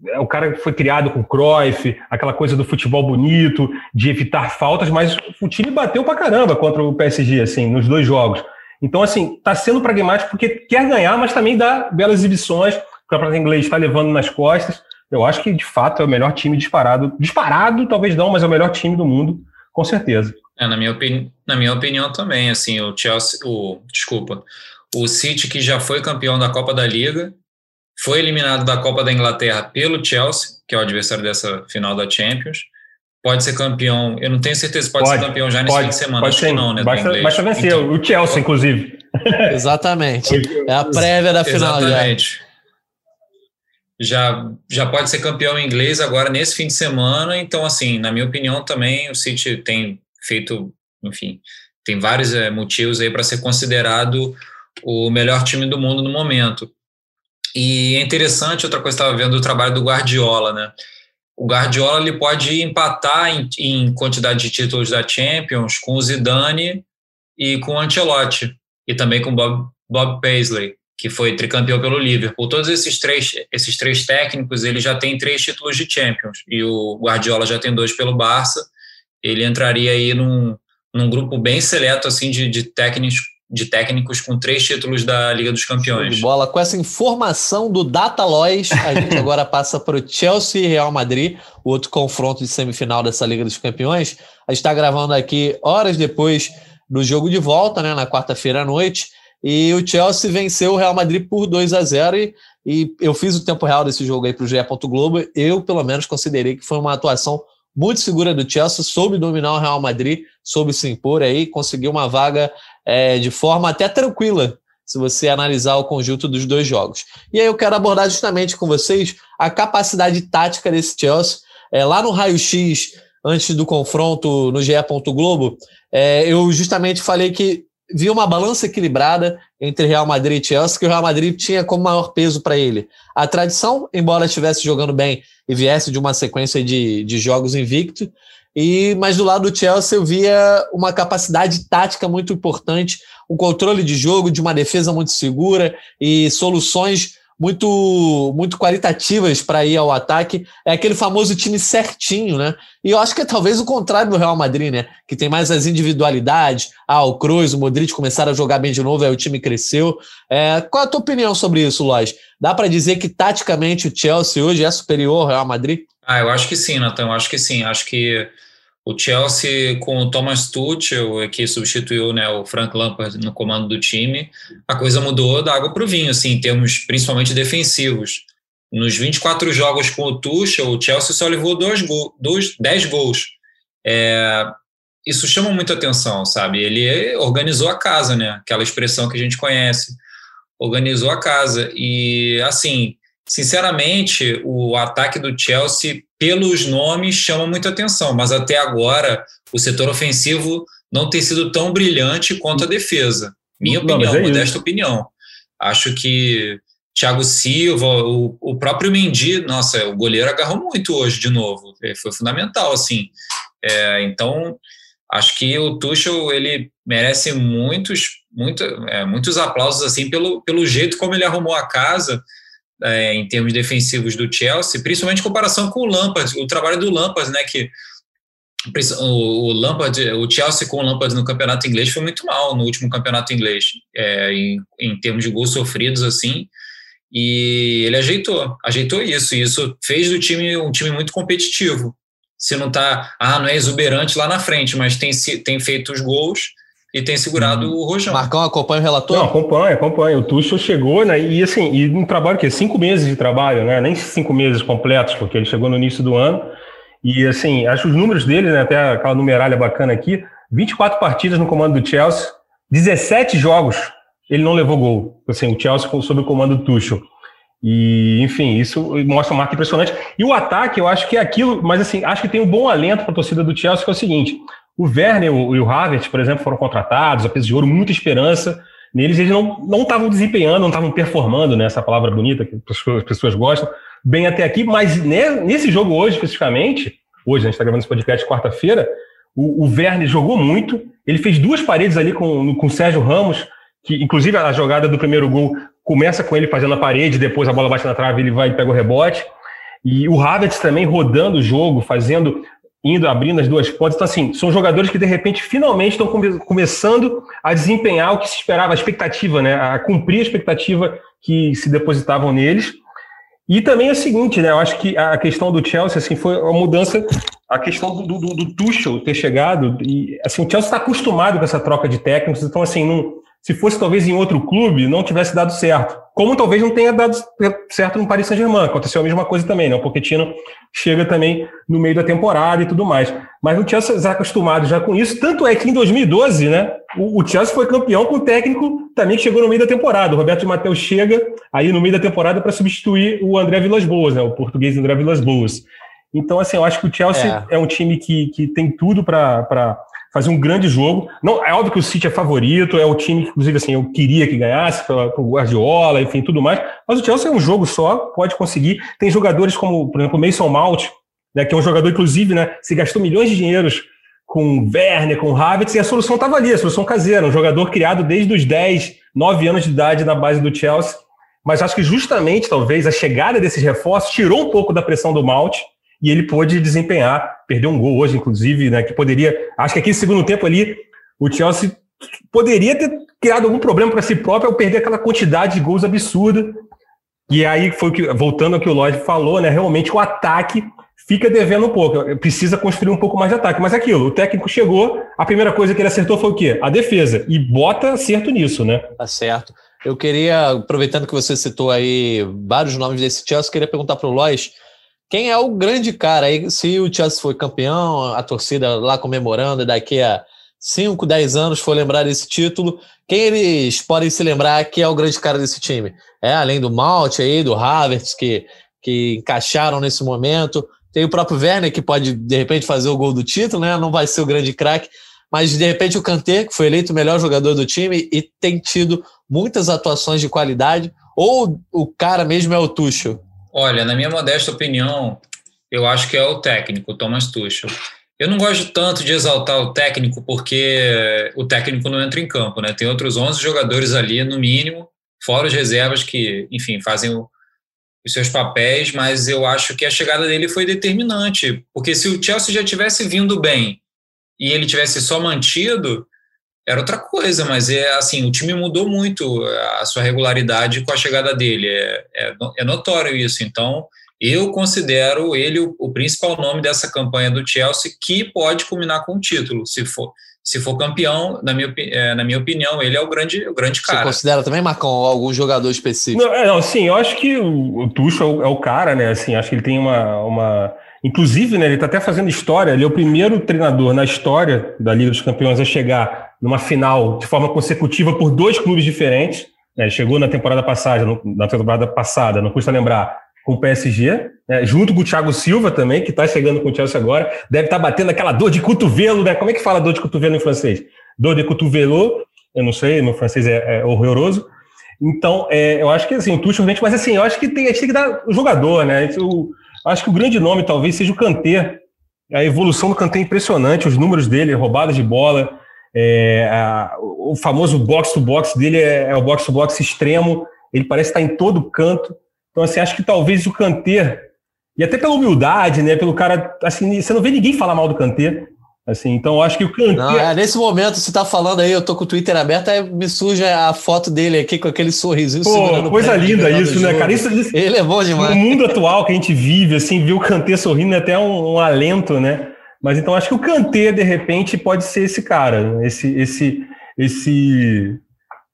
É o cara que foi criado com o Cruyff, aquela coisa do futebol bonito, de evitar faltas, mas o time bateu pra caramba contra o PSG, assim, nos dois jogos. Então, assim, tá sendo pragmático porque quer ganhar, mas também dá belas exibições o campeonato inglês está levando nas costas. Eu acho que, de fato, é o melhor time disparado. Disparado, talvez não, mas é o melhor time do mundo, com certeza. É, na, minha opini... na minha opinião também, assim, o Chelsea, o, desculpa, o City que já foi campeão da Copa da Liga, foi eliminado da Copa da Inglaterra pelo Chelsea, que é o adversário dessa final da Champions, pode ser campeão, eu não tenho certeza, pode, pode ser campeão já nesse pode, fim de semana, pode acho ser. que não, né? Basta, basta vencer, então, o Chelsea, inclusive. Exatamente, é a prévia da final Exatamente. Já já, já pode ser campeão inglês agora nesse fim de semana. Então, assim, na minha opinião, também o City tem feito, enfim, tem vários é, motivos aí para ser considerado o melhor time do mundo no momento. E é interessante, outra coisa, estava vendo o trabalho do Guardiola, né? O Guardiola ele pode empatar em, em quantidade de títulos da Champions com o Zidane e com o Ancelotti, e também com o Bob, Bob Paisley que foi tricampeão pelo Liverpool. Todos esses três, esses três técnicos, ele já tem três títulos de Champions e o Guardiola já tem dois pelo Barça. Ele entraria aí num, num grupo bem seleto assim de, de técnicos de técnicos com três títulos da Liga dos Campeões. De bola. Com essa informação do Datalois, a gente agora passa para o Chelsea e Real Madrid, o outro confronto de semifinal dessa Liga dos Campeões. A gente está gravando aqui horas depois do jogo de volta, né, na quarta-feira à noite. E o Chelsea venceu o Real Madrid por 2 a 0 e, e eu fiz o tempo real desse jogo aí para o GE. Globo. Eu, pelo menos, considerei que foi uma atuação muito segura do Chelsea, soube dominar o Real Madrid, soube se impor aí, conseguiu uma vaga é, de forma até tranquila, se você analisar o conjunto dos dois jogos. E aí eu quero abordar justamente com vocês a capacidade tática desse Chelsea. É, lá no raio-x, antes do confronto no GE. Globo, é, eu justamente falei que via uma balança equilibrada entre Real Madrid e Chelsea, que o Real Madrid tinha como maior peso para ele. A tradição, embora estivesse jogando bem e viesse de uma sequência de, de jogos invicto, e mas do lado do Chelsea eu via uma capacidade tática muito importante, um controle de jogo, de uma defesa muito segura e soluções muito muito qualitativas para ir ao ataque. É aquele famoso time certinho, né? E eu acho que é talvez o contrário do Real Madrid, né? Que tem mais as individualidades. Ah, o Cruz, o Modric começaram a jogar bem de novo, aí o time cresceu. É, qual a tua opinião sobre isso, Lois? Dá para dizer que taticamente o Chelsea hoje é superior ao Real Madrid? Ah, eu acho que sim, Natan. Eu acho que sim. Acho que O Chelsea com o Thomas Tuchel, que substituiu né, o Frank Lampard no comando do time, a coisa mudou da água para o vinho, assim, em termos principalmente defensivos. Nos 24 jogos com o Tuchel, o Chelsea só levou dois gol, dois, 10 gols. É, isso chama muita atenção, sabe? Ele organizou a casa, né? Aquela expressão que a gente conhece. Organizou a casa. E, assim, sinceramente, o ataque do Chelsea, pelos nomes, chama muita atenção, mas até agora o setor ofensivo não tem sido tão brilhante quanto a defesa. Minha não, opinião, é modesta opinião. Acho que Thiago Silva, o, o próprio Mendy, nossa, o goleiro agarrou muito hoje de novo, é, foi fundamental, assim. É, então, acho que o Tuchel, ele merece muitos, muito, é, muitos aplausos, assim, pelo, pelo jeito como ele arrumou a casa, é, em termos defensivos do Chelsea, principalmente em comparação com o Lampard, o trabalho do Lampard, né, que o, Lampard, o Chelsea com o Lampard no campeonato inglês foi muito mal no último campeonato inglês, é, em, em termos de gols sofridos, assim, e ele ajeitou, ajeitou isso, e isso fez do time um time muito competitivo. Se não tá, ah, não é exuberante lá na frente, mas tem, tem feito os gols e tem segurado hum. o Rojão. Marcão acompanha o relator? Não, acompanha, acompanha. O Tuchel chegou, né? E assim, e um trabalho que cinco meses de trabalho, né? Nem cinco meses completos, porque ele chegou no início do ano. E assim, acho os números dele, né? Até aquela numeralha bacana aqui: 24 partidas no comando do Chelsea, 17 jogos ele não levou gol. Assim, o Chelsea sob o comando do Tuchel. E, enfim, isso mostra uma marca impressionante. E o ataque, eu acho que é aquilo, mas assim, acho que tem um bom alento para a torcida do Chelsea, que é o seguinte: o Werner e o Havertz, por exemplo, foram contratados, a peso de ouro, muita esperança neles, eles não estavam desempenhando, não estavam performando, né, essa palavra bonita que as pessoas gostam, bem até aqui, mas nesse jogo hoje, especificamente, hoje, a gente está gravando esse podcast quarta-feira, o, o Werner jogou muito, ele fez duas paredes ali com, com o Sérgio Ramos, que inclusive a jogada do primeiro gol começa com ele fazendo a parede, depois a bola bate na trave, ele vai e pega o rebote, e o Havertz também rodando o jogo, fazendo indo, abrindo as duas pontas. Então, assim, são jogadores que, de repente, finalmente estão come começando a desempenhar o que se esperava, a expectativa, né? A cumprir a expectativa que se depositavam neles. E também é o seguinte, né? Eu acho que a questão do Chelsea, assim, foi uma mudança, a questão do, do, do Tuchel ter chegado, e, assim, o Chelsea está acostumado com essa troca de técnicos, então, assim, não, se fosse talvez em outro clube, não tivesse dado certo. Como talvez não tenha dado certo no Paris Saint-Germain. Aconteceu a mesma coisa também, né? O Pochettino chega também no meio da temporada e tudo mais. Mas o Chelsea está acostumado já com isso. Tanto é que em 2012, né? O, Chelsea foi campeão com o técnico também que chegou no meio da temporada. O Roberto Matheus chega aí no meio da temporada para substituir o André Vilas Boas, né? O português André Vilas Boas. Então, assim, eu acho que o Chelsea é, é um time que, que tem tudo para fazer um grande jogo. Não, é óbvio que o City é favorito, é o time que, inclusive, assim, eu queria que ganhasse, o Guardiola, enfim, tudo mais. Mas o Chelsea é um jogo só, pode conseguir. Tem jogadores como, por exemplo, o Mason Mount, né, que é um jogador, inclusive, né, se gastou milhões de dinheiros com Werner, com Havertz, e a solução estava ali, a solução caseira, um jogador criado desde os 10, 9 anos de idade na base do Chelsea. Mas acho que justamente, talvez, a chegada desses reforços tirou um pouco da pressão do Mount, e ele pôde desempenhar, perdeu um gol hoje, inclusive, né, que poderia, acho que aqui no segundo tempo ali, o Chelsea poderia ter criado algum problema para si próprio ao perder aquela quantidade de gols absurda. E aí foi que, voltando ao que o Lloyd falou, né, realmente o ataque fica devendo um pouco, precisa construir um pouco mais de ataque. Mas é aquilo, o técnico chegou, a primeira coisa que ele acertou foi o quê? A defesa. E bota acerto nisso, né? Tá certo. Eu queria, aproveitando que você citou aí vários nomes desse Chelsea, queria perguntar para o Lois quem é o grande cara aí? Se o Chelsea foi campeão, a torcida lá comemorando, daqui a 5, 10 anos for lembrar desse título, quem eles podem se lembrar que é o grande cara desse time? É, além do Malt aí, do Havertz, que, que encaixaram nesse momento. Tem o próprio Werner, que pode, de repente, fazer o gol do título, né? Não vai ser o grande craque, mas de repente o Kanté, que foi eleito o melhor jogador do time e tem tido muitas atuações de qualidade, ou o cara mesmo é o Tuchel? Olha, na minha modesta opinião, eu acho que é o técnico, o Thomas Tuchel. Eu não gosto tanto de exaltar o técnico porque o técnico não entra em campo, né? Tem outros 11 jogadores ali, no mínimo, fora os reservas que, enfim, fazem o, os seus papéis, mas eu acho que a chegada dele foi determinante, porque se o Chelsea já tivesse vindo bem e ele tivesse só mantido, era outra coisa, mas é assim, o time mudou muito a sua regularidade com a chegada dele, é, é, é notório isso, então Eu considero ele o, o, principal nome dessa campanha do Chelsea, que pode culminar com o título, se for. Se for campeão, na minha, é, na minha opinião, ele é o grande, o grande cara. Você considera também, Marcão, algum jogador específico? Não, é, não sim, eu acho que o, o Tuchel é o, é o, cara, né? Assim, acho que ele tem uma, uma... Inclusive, né, ele está até fazendo história, ele é o primeiro treinador na história da Liga dos Campeões a chegar numa final de forma consecutiva por dois clubes diferentes. Né? Chegou na temporada passada, na temporada passada, não custa lembrar, com o PSG, né, junto com o Thiago Silva também, que está chegando com o Chelsea agora, deve estar tá batendo aquela dor de cotovelo, né? Como é que fala dor de cotovelo em francês? Dor de cotovelo, eu não sei, meu francês é, é horroroso. Então, é, eu acho que assim, o Tuchel mas assim, eu acho que tem, a gente tem que dar o jogador, né? Eu acho que o grande nome talvez seja o Kanté. A evolução do Kanté é impressionante, os números dele, roubadas de bola, é, a, o famoso box-to-box dele é, é o box-to-box extremo, ele parece estar em todo canto. Então, assim, acho que talvez o Kanté, e até pela humildade, né, pelo cara, assim, você não vê ninguém falar mal do Kanté, assim, então acho que o Kanté... Não, é, nesse momento, você tá falando aí, eu tô com o Twitter aberto, aí me surge a foto dele aqui com aquele sorrisinho Pô, coisa linda isso, né, cara? Isso, isso, Ele é bom demais. No mundo atual que a gente vive, assim, ver o Kanté sorrindo é até um, um alento, né? Mas então acho que o Kanté, de repente, pode ser esse cara, esse, esse, esse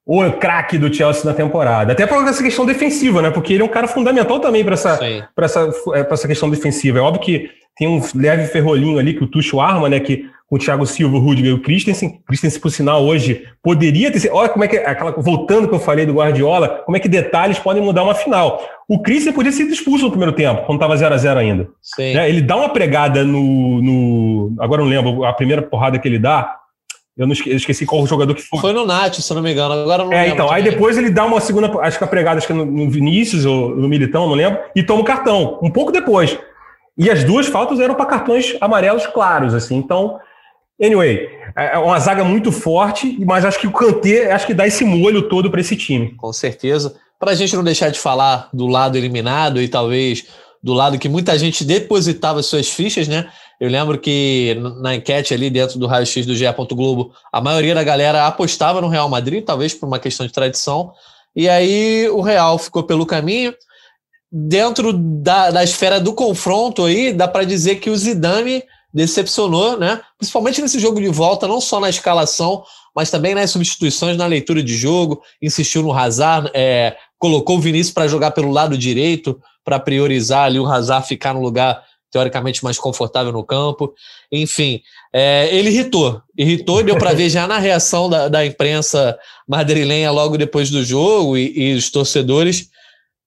o craque do Chelsea na temporada. Até por essa questão defensiva, né? Porque ele é um cara fundamental também para essa, essa, é, essa questão defensiva. É óbvio que tem um leve ferrolinho ali que o Tuchel arma, né? Que o Thiago Silva, o Rudiger e o Christensen. Christensen, por sinal, hoje poderia ter sido. Olha como é que. Aquela, voltando que eu falei do Guardiola, como é que detalhes podem mudar uma final. O Christensen podia ser expulso no primeiro tempo, quando estava 0 a 0 ainda. Né? Ele dá uma pregada no, no. Agora não lembro, a primeira porrada que ele dá eu não esqueci, eu esqueci qual o jogador que foi. Foi no Nath, se eu não me engano. Agora não É, então. Aí depois ele dá uma segunda, acho que a pregada, acho que no, no Vinícius ou no Militão, não lembro, e toma o cartão. Um pouco depois. E as duas faltas eram para cartões amarelos claros, assim. Então, anyway, é, é uma zaga muito forte, mas acho que o Kanté, acho que dá esse molho todo para esse time. Com certeza. Para a gente não deixar de falar do lado eliminado e talvez do lado que muita gente depositava suas fichas, né? Eu lembro que na enquete ali dentro do raio-x do GE. Globo, a maioria da galera apostava no Real Madrid, talvez por uma questão de tradição. E aí o Real ficou pelo caminho. Dentro da, da esfera do confronto aí, dá para dizer que o Zidane decepcionou, né? Principalmente nesse jogo de volta, não só na escalação, mas também nas substituições, na leitura de jogo. Insistiu no Hazard, é, colocou o Vinícius para jogar pelo lado direito, para priorizar ali o Hazard ficar no lugar teoricamente mais confortável no campo. Enfim, é, ele irritou. Irritou, deu para ver já na reação da, da, imprensa madrilenha logo depois do jogo e, e os torcedores.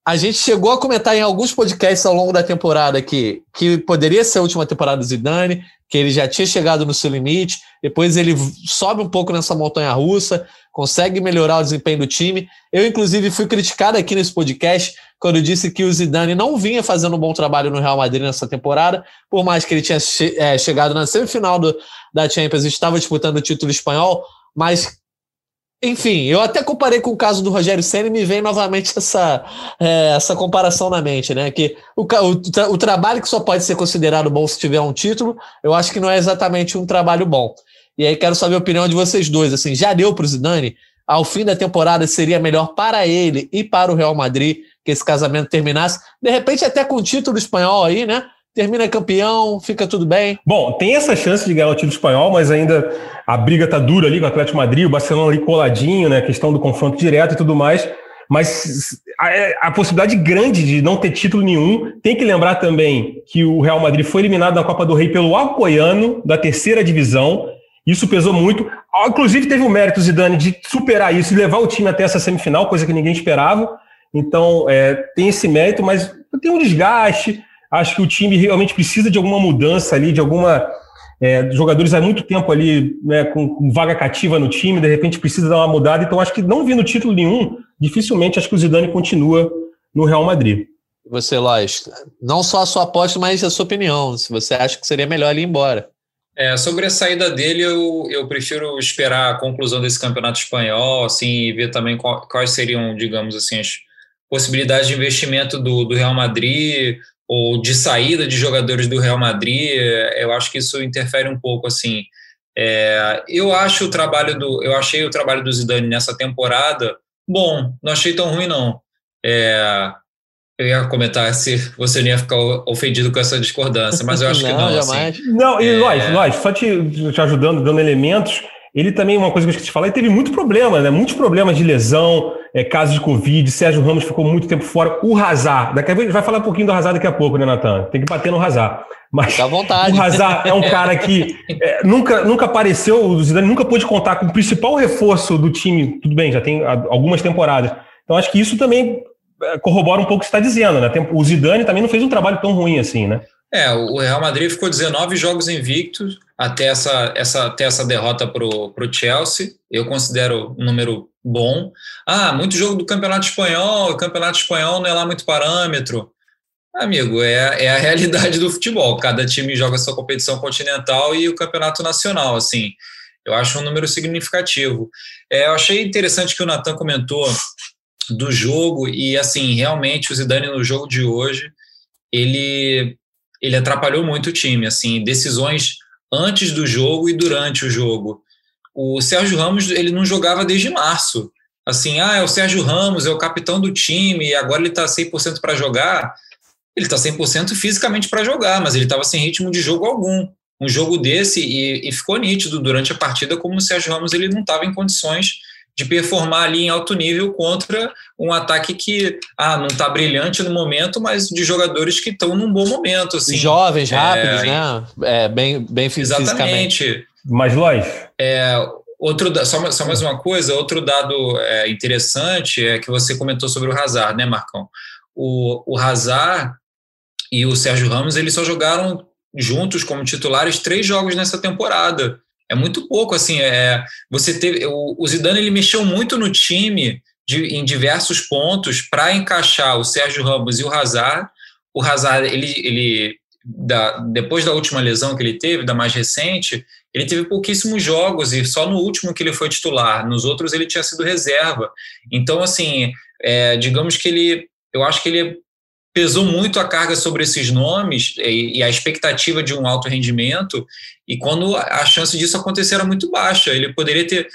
A gente chegou a comentar em alguns podcasts ao longo da temporada que, que poderia ser a última temporada do Zidane, que ele já tinha chegado no seu limite, depois ele sobe um pouco nessa montanha russa, consegue melhorar o desempenho do time. Eu, inclusive, fui criticado aqui nesse podcast quando disse que o Zidane não vinha fazendo um bom trabalho no Real Madrid nessa temporada, por mais que ele tinha che é, chegado na semifinal do, da Champions e estava disputando o título espanhol, mas enfim, eu até comparei com o caso do Rogério Senna e me vem novamente essa, é, essa comparação na mente, né? Que o, o, o, trabalho que só pode ser considerado bom se tiver um título, eu acho que não é exatamente um trabalho bom. E aí quero saber a opinião de vocês dois. Assim, já deu para o Zidane? Ao fim da temporada seria melhor para ele e para o Real Madrid que esse casamento terminasse. De repente, até com o título espanhol aí, né? Termina campeão, fica tudo bem. Bom, tem essa chance de ganhar o título espanhol, mas ainda a briga tá dura ali com o Atlético Madrid, o Barcelona ali coladinho, né? Questão do confronto direto e tudo mais. Mas a, a, possibilidade grande de não ter título nenhum. Tem que lembrar também que o Real Madrid foi eliminado na Copa do Rei pelo Alcoiano, da terceira divisão. Isso pesou muito. Inclusive, teve o mérito, Zidane, de superar isso e levar o time até essa semifinal, coisa que ninguém esperava. Então, é, tem esse mérito, mas tem um desgaste. Acho que o time realmente precisa de alguma mudança ali, de alguma. É, jogadores há muito tempo ali né, com, com, vaga cativa no time, de repente precisa dar uma mudada. Então, acho que não vindo título nenhum, dificilmente acho que o Zidane continua no Real Madrid. Você, Lois, não só a sua aposta, mas a sua opinião. Se você acha que seria melhor ele ir embora. É, sobre a saída dele, eu, eu prefiro esperar a conclusão desse campeonato espanhol, assim, e ver também quais seriam, digamos assim, as possibilidade de investimento do, do Real Madrid ou de saída de jogadores do Real Madrid, eu acho que isso interfere um pouco assim. É, eu acho o trabalho do, eu achei o trabalho do Zidane nessa temporada bom, não achei tão ruim não. É, Eu ia comentar se você não ia ficar ofendido com essa discordância, mas eu acho não, que não. Assim. Jamais. Assim. Não, e é... Lois, só te, te ajudando, dando elementos, ele também, uma coisa que eu esqueci de falar, ele teve muito problema, né? Muitos problemas de lesão, é, casos de Covid, Sérgio Ramos ficou muito tempo fora. O Hazard, daqui a pouco, vai falar um pouquinho do Hazard daqui a pouco, né, Natan? Tem que bater no Hazard. Mas à vontade. o Hazard é um cara que é, nunca, nunca apareceu, o Zidane nunca pôde contar com o principal reforço do time, tudo bem, já tem algumas temporadas. Então acho que isso também é, corrobora um pouco o que você está dizendo, né? O Zidane também não fez um trabalho tão ruim assim, né? É, o Real Madrid ficou 19 jogos invictos até essa, essa, até essa derrota para o Chelsea. Eu considero um número bom. Ah, muito jogo do Campeonato Espanhol, o Campeonato Espanhol não é lá muito parâmetro. Amigo, é, é a realidade do futebol. Cada time joga sua competição continental e o Campeonato Nacional, assim. Eu acho um número significativo. É, eu achei interessante que o Natan comentou do jogo e assim realmente o Zidane no jogo de hoje ele ele atrapalhou muito o time assim decisões antes do jogo e durante o jogo o Sérgio Ramos ele não jogava desde março assim ah é o Sérgio Ramos é o capitão do time e agora ele está 100% para jogar ele está 100% fisicamente para jogar mas ele estava sem ritmo de jogo algum um jogo desse e, e ficou nítido durante a partida como o Sérgio Ramos ele não estava em condições de performar ali em alto nível contra um ataque que ah, não está brilhante no momento, mas de jogadores que estão num bom momento. Assim. Jovens, rápidos, é, né? É, bem, bem Exatamente. Mas, Lois? É, outro, só, só mais uma coisa, outro dado é, interessante é que você comentou sobre o Hazard, né, Marcão? O, o Hazard e o Sérgio Ramos, eles só jogaram juntos como titulares três jogos nessa temporada. É muito pouco, assim, é, você teve, o, o Zidane ele mexeu muito no time de, em diversos pontos para encaixar o Sérgio Ramos e o Hazard. O Hazard, ele, ele da, depois da última lesão que ele teve, da mais recente, ele teve pouquíssimos jogos e só no último que ele foi titular, nos outros ele tinha sido reserva. Então, assim, é, digamos que ele, eu acho que ele pesou muito a carga sobre esses nomes e, a expectativa de um alto rendimento, e quando a chance disso acontecer era muito baixa, ele poderia ter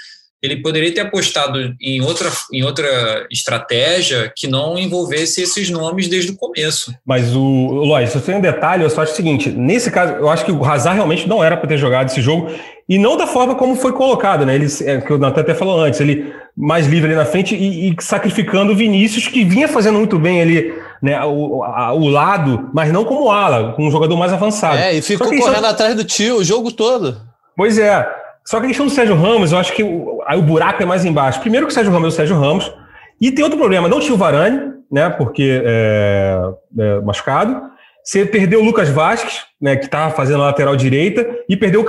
ele poderia ter apostado em outra, em outra estratégia que não envolvesse esses nomes desde o começo. Mas o Lois, se eu tenho um detalhe, eu só acho o seguinte: nesse caso, eu acho que o Hazard realmente não era para ter jogado esse jogo, e não da forma como foi colocado, né? Ele, é, que o Natan até falou antes, ele mais livre ali na frente e, e sacrificando o Vinícius, que vinha fazendo muito bem ali né, o, a, o lado, mas não como ala, com um jogador mais avançado. É, e ficou correndo atrás do tio o jogo todo. Pois é. Só que a questão do Sérgio Ramos, eu acho que o, aí o buraco é mais embaixo. Primeiro que o Sérgio Ramos é o Sérgio Ramos. E tem outro problema, não tinha o Varane, né? Porque é, é machucado. Você perdeu o Lucas Vasquez, né, que estava fazendo a lateral direita, e perdeu o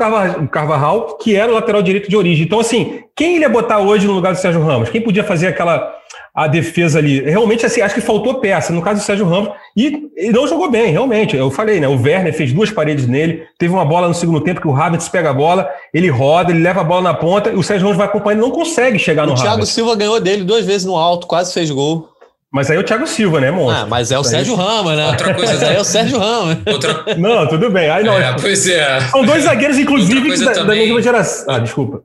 Carvajal, que era o lateral direito de origem. Então, assim, quem ele ia botar hoje no lugar do Sérgio Ramos? Quem podia fazer aquela a defesa ali? Realmente, assim, acho que faltou peça, no caso do Sérgio Ramos, e, e não jogou bem, realmente. Eu falei, né? O Werner fez duas paredes nele, teve uma bola no segundo tempo que o Havertz pega a bola, ele roda, ele leva a bola na ponta, e o Sérgio Ramos vai acompanhando, não consegue chegar o no Thiago Havertz. O Thiago Silva ganhou dele duas vezes no alto, quase fez gol. Mas aí é o Thiago Silva, né, monstro? Ah, mas é o Sérgio Ramos, né? Outra coisa mas aí é o Sérgio Ramos. Outra... Não, tudo bem. Aí não. É, pois é. São dois zagueiros, inclusive, da, também... da mesma geração. Ah, desculpa.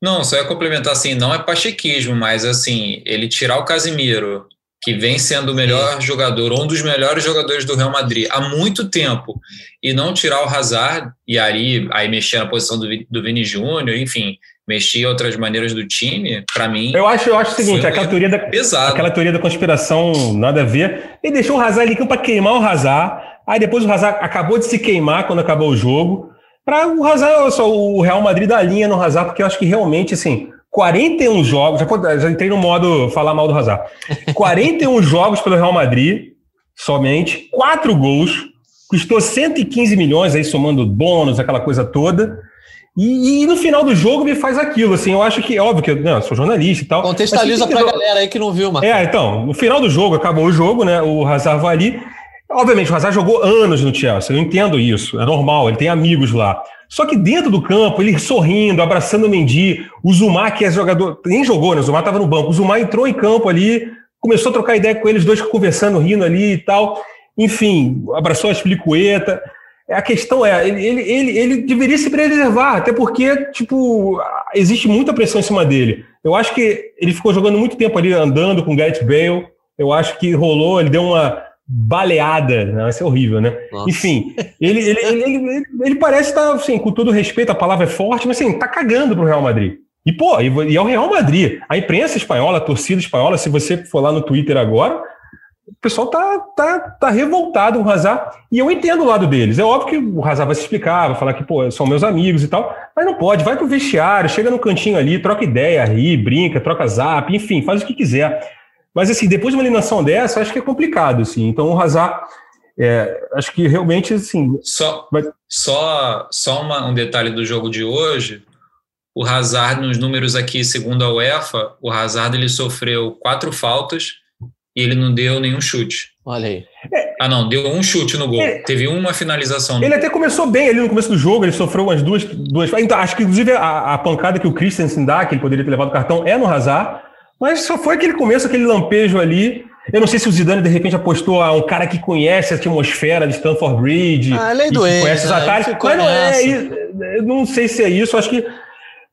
Não, só ia complementar assim, não é pachequismo, mas assim, ele tirar o Casimiro, que vem sendo o melhor Sim. jogador, um dos melhores jogadores do Real Madrid há muito tempo, e não tirar o Hazard, e aí, aí mexer na posição do, do Vini Júnior, enfim, mexer outras maneiras do time, para mim. Eu acho, eu acho o seguinte, aquela teoria, da, pesado. aquela teoria da conspiração, nada a ver. Ele deixou o Hazard ali para queimar o Hazard. Aí depois o Hazard acabou de se queimar quando acabou o jogo. Para o Hazard, só o Real Madrid da linha no Hazard, porque eu acho que realmente, assim, 41 jogos, já, já entrei no modo falar mal do Hazard. 41 jogos pelo Real Madrid, somente, 4 gols, custou 115 milhões, aí somando bônus, aquela coisa toda. E, e, no final do jogo me faz aquilo, assim, eu acho que, óbvio que não, eu sou jornalista e tal. Contextualiza pra galera aí que não viu, mano. É, então, no final do jogo, acabou o jogo, né, o Hazard vai ali, obviamente o Hazard jogou anos no Chelsea, eu entendo isso, é normal, ele tem amigos lá. Só que dentro do campo, ele sorrindo, abraçando o Mendy, o Zumar, que é jogador, nem jogou, né, o Zumar tava no banco, o Zumar entrou em campo ali, começou a trocar ideia com eles dois conversando, rindo ali e tal, enfim, abraçou a Explicueta, a questão é, ele, ele, ele, deveria se preservar, até porque, tipo, existe muita pressão em cima dele. Eu acho que ele ficou jogando muito tempo ali andando com o Gareth Bale, eu acho que rolou, ele deu uma baleada, né? vai ser horrível, né? Nossa. Enfim, ele, ele, ele, ele, ele parece estar, assim, com todo respeito, a palavra é forte, mas assim, tá cagando pro Real Madrid. E, pô, e é o Real Madrid. A imprensa espanhola, a torcida espanhola, se você for lá no Twitter agora, o pessoal tá, tá, tá revoltado com o Hazard. E eu entendo o lado deles. É óbvio que o Hazard vai se explicar, vai falar que, pô, são meus amigos e tal. Mas não pode. Vai pro vestiário, chega no cantinho ali, troca ideia, ri, brinca, troca zap, enfim, faz o que quiser. Mas, assim, depois de uma eliminação dessa, acho que é complicado, assim. Então, o Hazard, é, acho que realmente, assim... Só, vai... só, só uma, um detalhe do jogo de hoje. O Hazard, nos números aqui, segundo a UEFA, o Hazard, ele sofreu quatro faltas e ele não deu nenhum chute. Olha aí. É, ah, não, deu um chute no gol. É, Teve uma finalização. ele até começou bem ali no começo do jogo, ele sofreu umas duas. duas então, acho que, inclusive, a, a pancada que o Christensen dá, que ele poderia ter levado o cartão, é no Hazard. Mas só foi aquele começo, aquele lampejo ali. Eu não sei se o Zidane, de repente, apostou a um cara que conhece a atmosfera de Stanford Bridge. Ah, ele é doente. Conhece os né? atalhos. Mas não é. Não sei se é isso. Acho que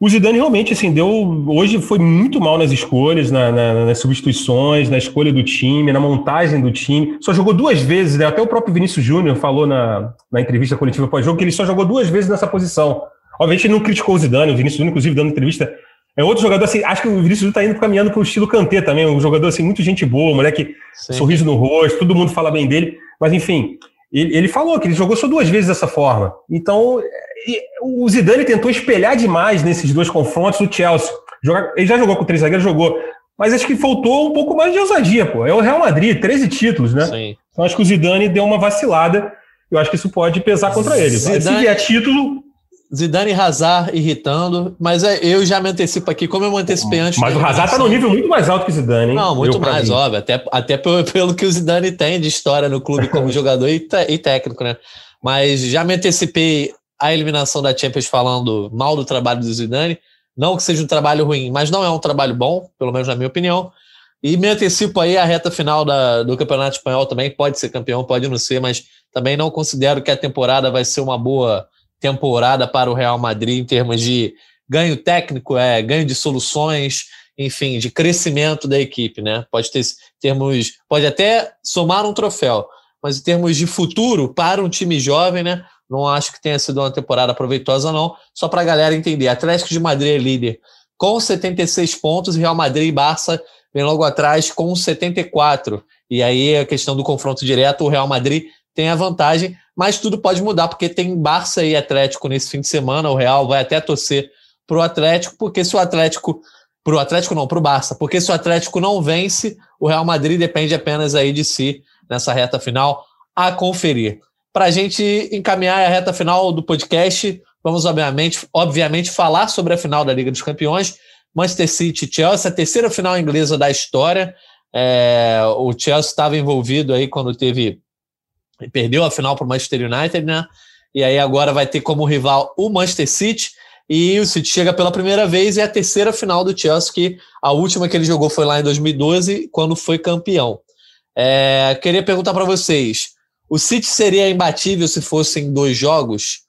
o Zidane realmente, assim, deu. Hoje foi muito mal nas escolhas, na, na, nas substituições, na escolha do time, na montagem do time. Só jogou duas vezes, né? Até o próprio Vinícius Júnior falou na, na entrevista coletiva pós-jogo que ele só jogou duas vezes nessa posição. Obviamente, ele não criticou o Zidane, o Vinícius Júnior, inclusive, dando entrevista é outro jogador, assim, acho que o Vinícius está indo caminhando para o estilo Kanté também, um jogador, assim, muito gente boa, moleque, Sim. sorriso no rosto, todo mundo fala bem dele, mas enfim, ele, ele falou que ele jogou só duas vezes dessa forma. Então, o Zidane tentou espelhar demais nesses dois confrontos o Chelsea. Jogar, ele já jogou com três zagueiros, jogou, mas acho que faltou um pouco mais de ousadia, pô. É o Real Madrid, 13 títulos, né? Sim. Então acho que o Zidane deu uma vacilada. Eu acho que isso pode pesar contra ele. Zidane... Se vier título, Zidane e Hazard irritando, mas é, eu já me antecipo aqui, como eu me antecipei antes. Mas o Hazard tá no nível muito mais alto que o Zidane, hein? Não, muito eu, mais, óbvio. Até, até pelo, pelo, que o Zidane tem de história no clube como jogador e, e, técnico, né? Mas já me antecipei a eliminação da Champions falando mal do trabalho do Zidane. Não que seja um trabalho ruim, mas não é um trabalho bom, pelo menos na minha opinião. E me antecipo aí a reta final da, do Campeonato Espanhol também. Pode ser campeão, pode não ser, mas também não considero que a temporada vai ser uma boa temporada para o Real Madrid em termos de ganho técnico, é, ganho de soluções, enfim, de crescimento da equipe, né? Pode ter termos, pode até somar um troféu, mas em termos de futuro para um time jovem, né? Não acho que tenha sido uma temporada proveitosa, não. Só para a galera entender, Atlético de Madrid é líder com 76 pontos, Real Madrid e Barça vem logo atrás com 74. E aí a questão do confronto direto, o Real Madrid tem a vantagem, mas tudo pode mudar, porque tem Barça e Atlético nesse fim de semana. O Real vai até torcer para o Atlético, porque se o Atlético. Para o Atlético não, para o Barça, porque se o Atlético não vence, o Real Madrid depende apenas aí de si nessa reta final a conferir. Para a gente encaminhar a reta final do podcast, vamos obviamente, obviamente falar sobre a final da Liga dos Campeões. Manchester City Chelsea, a terceira final inglesa da história. É, o Chelsea estava envolvido aí quando teve perdeu a final para o Manchester United, né? E aí agora vai ter como rival o Manchester City. E o City chega pela primeira vez e é a terceira final do Chelsea, que a última que ele jogou foi lá em 2012, quando foi campeão. É, queria perguntar para vocês: o City seria imbatível se fossem dois jogos?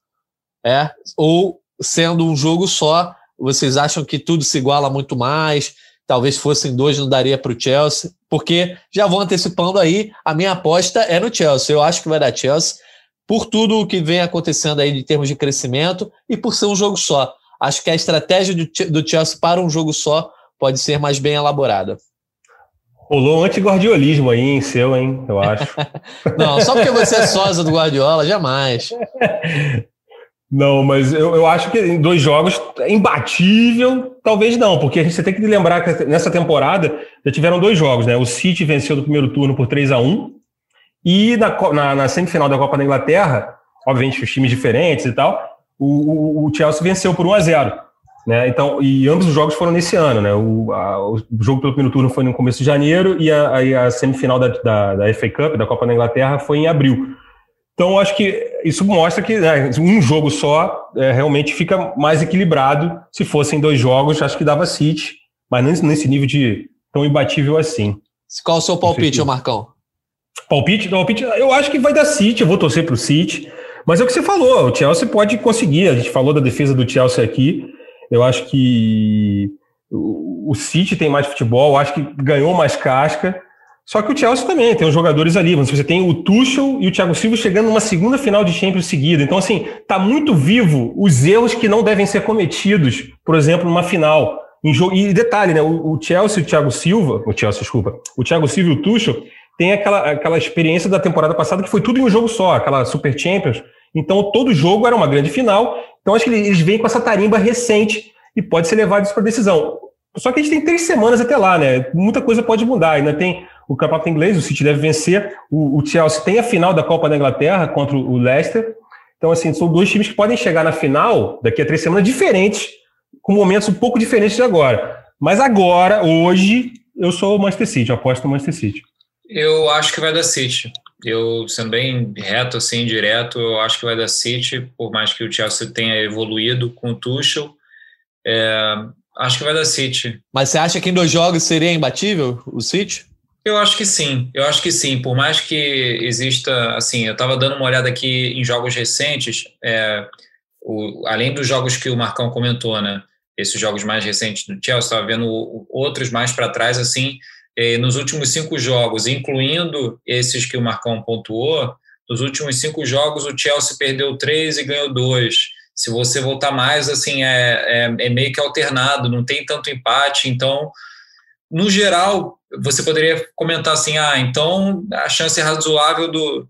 É? Ou sendo um jogo só, vocês acham que tudo se iguala muito mais? Talvez fossem dois, não daria para o Chelsea, porque já vou antecipando aí, a minha aposta é no Chelsea. Eu acho que vai dar Chelsea, por tudo o que vem acontecendo aí em termos de crescimento e por ser um jogo só. Acho que a estratégia do Chelsea para um jogo só pode ser mais bem elaborada. Rolou um anti-guardiolismo aí em seu, hein? Eu acho. não, só porque você é sósia do Guardiola, jamais. Não, mas eu, eu acho que em dois jogos é imbatível, talvez não, porque a gente tem que lembrar que nessa temporada já tiveram dois jogos, né? O City venceu no primeiro turno por 3 a 1 e na, na, na semifinal da Copa da Inglaterra, obviamente os times diferentes e tal, o, o, Chelsea venceu por 1 a 0 né? Então, e ambos os jogos foram nesse ano, né? O, a, o jogo pelo primeiro turno foi no começo de janeiro e a, a semifinal da, da, da FA Cup, da Copa da Inglaterra, foi em abril. Então, acho que isso mostra que né, um jogo só é, realmente fica mais equilibrado. Se fossem dois jogos, acho que dava City, mas nesse, nesse nível de tão imbatível assim. Qual o seu palpite, se... Marcão? Palpite? palpite? Eu acho que vai dar City, eu vou torcer para o City. Mas é o que você falou, o Chelsea pode conseguir. A gente falou da defesa do Chelsea aqui. Eu acho que o City tem mais futebol, acho que ganhou mais casca. Só que o Chelsea também tem os jogadores ali. Você tem o Tuchel e o Thiago Silva chegando numa segunda final de Champions seguida. Então, assim, tá muito vivo os erros que não devem ser cometidos, por exemplo, numa final. E detalhe, né? O, o Chelsea e o Thiago Silva, o Chelsea, desculpa, o Thiago Silva e o Tuchel tem aquela, aquela experiência da temporada passada que foi tudo em um jogo só, aquela Super Champions. Então, todo jogo era uma grande final. Então, acho que eles vêm com essa tarimba recente e pode ser levado isso para decisão. Só que a gente tem três semanas até lá, né? Muita coisa pode mudar. Ainda tem o campeonato inglês, o City deve vencer. O, o, Chelsea tem a final da Copa da Inglaterra contra o Leicester. Então, assim, são dois times que podem chegar na final daqui a três semanas diferentes, com momentos um pouco diferentes de agora. Mas agora, hoje, eu sou o Manchester City, eu aposto no Manchester City. Eu acho que vai dar City. Eu, sendo bem reto, assim, direto, eu acho que vai dar City, por mais que o Chelsea tenha evoluído com o Tuchel. É, acho que vai dar City. Mas você acha que em dois jogos seria imbatível o City? Eu acho que sim, eu acho que sim. Por mais que exista, assim, eu estava dando uma olhada aqui em jogos recentes, é, o, além dos jogos que o Marcão comentou, né? Esses jogos mais recentes do Chelsea, estava vendo outros mais para trás, assim, nos últimos cinco jogos, incluindo esses que o Marcão pontuou, nos últimos cinco jogos o Chelsea perdeu três e ganhou dois. Se você voltar mais, assim, é, é, é meio que alternado, não tem tanto empate, então no geral, você poderia comentar assim: ah, então a chance é razoável do,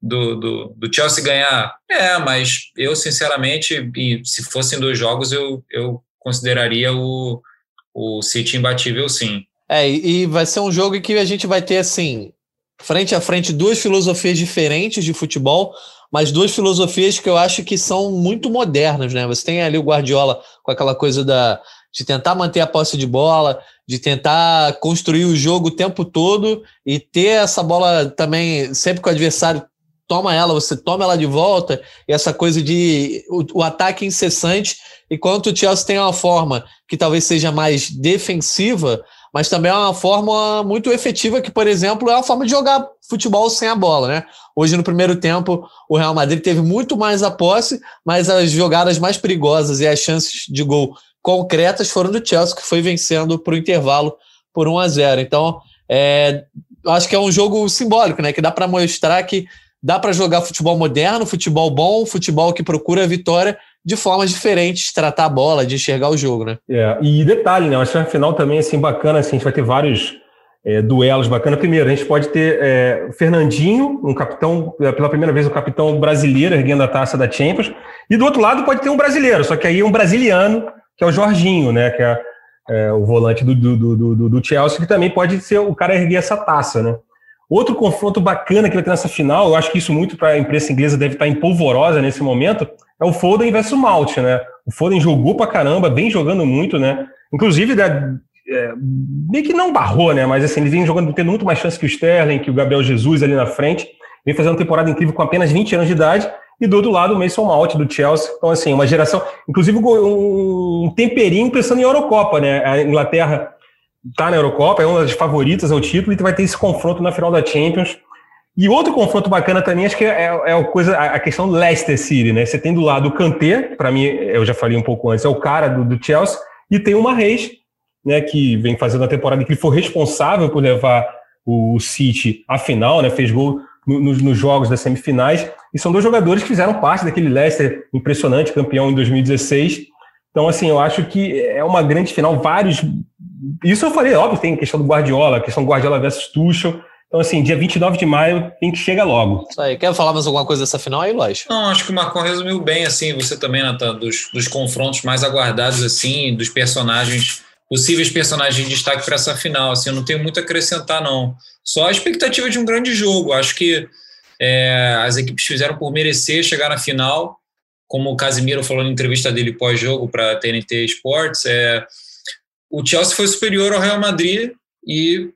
do, do, do, Chelsea ganhar. É, mas eu, sinceramente, se fossem dois jogos, eu, eu consideraria o, o City imbatível, sim. É, e vai ser um jogo que a gente vai ter, assim, frente a frente, duas filosofias diferentes de futebol, mas duas filosofias que eu acho que são muito modernas, né? Você tem ali o Guardiola com aquela coisa da, de tentar manter a posse de bola, de tentar construir o jogo o tempo todo e ter essa bola também, sempre que o adversário toma ela, você toma ela de volta, e essa coisa de o, o ataque incessante, enquanto o Chelsea tem uma forma que talvez seja mais defensiva, mas também é uma forma muito efetiva que, por exemplo, é a forma de jogar futebol sem a bola, né? Hoje, no primeiro tempo, o Real Madrid teve muito mais a posse, mas as jogadas mais perigosas e as chances de gol concretas foram do Chelsea, que foi vencendo para o intervalo por 1 a 0. Então, é, acho que é um jogo simbólico, né? Que dá para mostrar que dá para jogar futebol moderno, futebol bom, futebol que procura a vitória de formas diferentes, tratar a bola, de enxergar o jogo, né? É, e detalhe, né? Acho que final também assim bacana, assim, a gente vai ter vários é, duelos bacanas. Primeiro, a gente pode ter é, Fernandinho, um capitão, é, pela primeira vez, um capitão brasileiro erguendo a taça da Champions. E do outro lado pode ter um brasileiro, só que aí um brasiliano que é o Jorginho, né? Que é, é o volante do, do, do, do, Chelsea, que também pode ser o cara erguer essa taça, né? Outro confronto bacana que vai ter nessa final, eu acho que isso muito para a imprensa inglesa deve estar em polvorosa nesse momento, é o Foden versus Malt, né? O Foden jogou pra caramba, vem jogando muito, né? Inclusive, né, é, meio que não barrou, né? Mas assim, ele vem jogando, tendo muito mais chance que o Sterling, que o Gabriel Jesus ali na frente. Vem fazendo uma temporada incrível com apenas 20 anos de idade e do outro lado o Mason Mount do Chelsea. Então, assim, uma geração, inclusive um temperinho pensando em Eurocopa, né? A Inglaterra está na Eurocopa, é uma das favoritas ao título e vai ter esse confronto na final da Champions. E outro confronto bacana também, acho que é, é a, coisa, a questão Leicester City, né? Você tem do lado o Kanté, para mim, eu já falei um pouco antes, é o cara do, do Chelsea, e tem o Marreis, né, que vem fazendo a temporada que ele foi responsável por levar o City à final, né? Fez gol nos, nos jogos das semifinais. E são dois jogadores que fizeram parte daquele Leicester impressionante, campeão em 2016. Então, assim, eu acho que é uma grande final. Vários. Isso eu falei, óbvio, tem a questão do Guardiola, questão do Guardiola versus Tuchel. Então, assim, dia 29 de maio tem que chegar logo. Isso aí. Quer falar mais alguma coisa dessa final aí, Lois? Não, acho que o Marcon resumiu bem, assim, você também, Natan, dos, dos confrontos mais aguardados, assim, dos personagens, possíveis personagens de destaque para essa final. Assim, eu não tenho muito a acrescentar, não. Só a expectativa de um grande jogo. Acho que é, as equipes fizeram por merecer chegar na final, como o Casimiro falou na entrevista dele pós-jogo para a TNT Sports. É, o Chelsea foi superior ao Real Madrid e,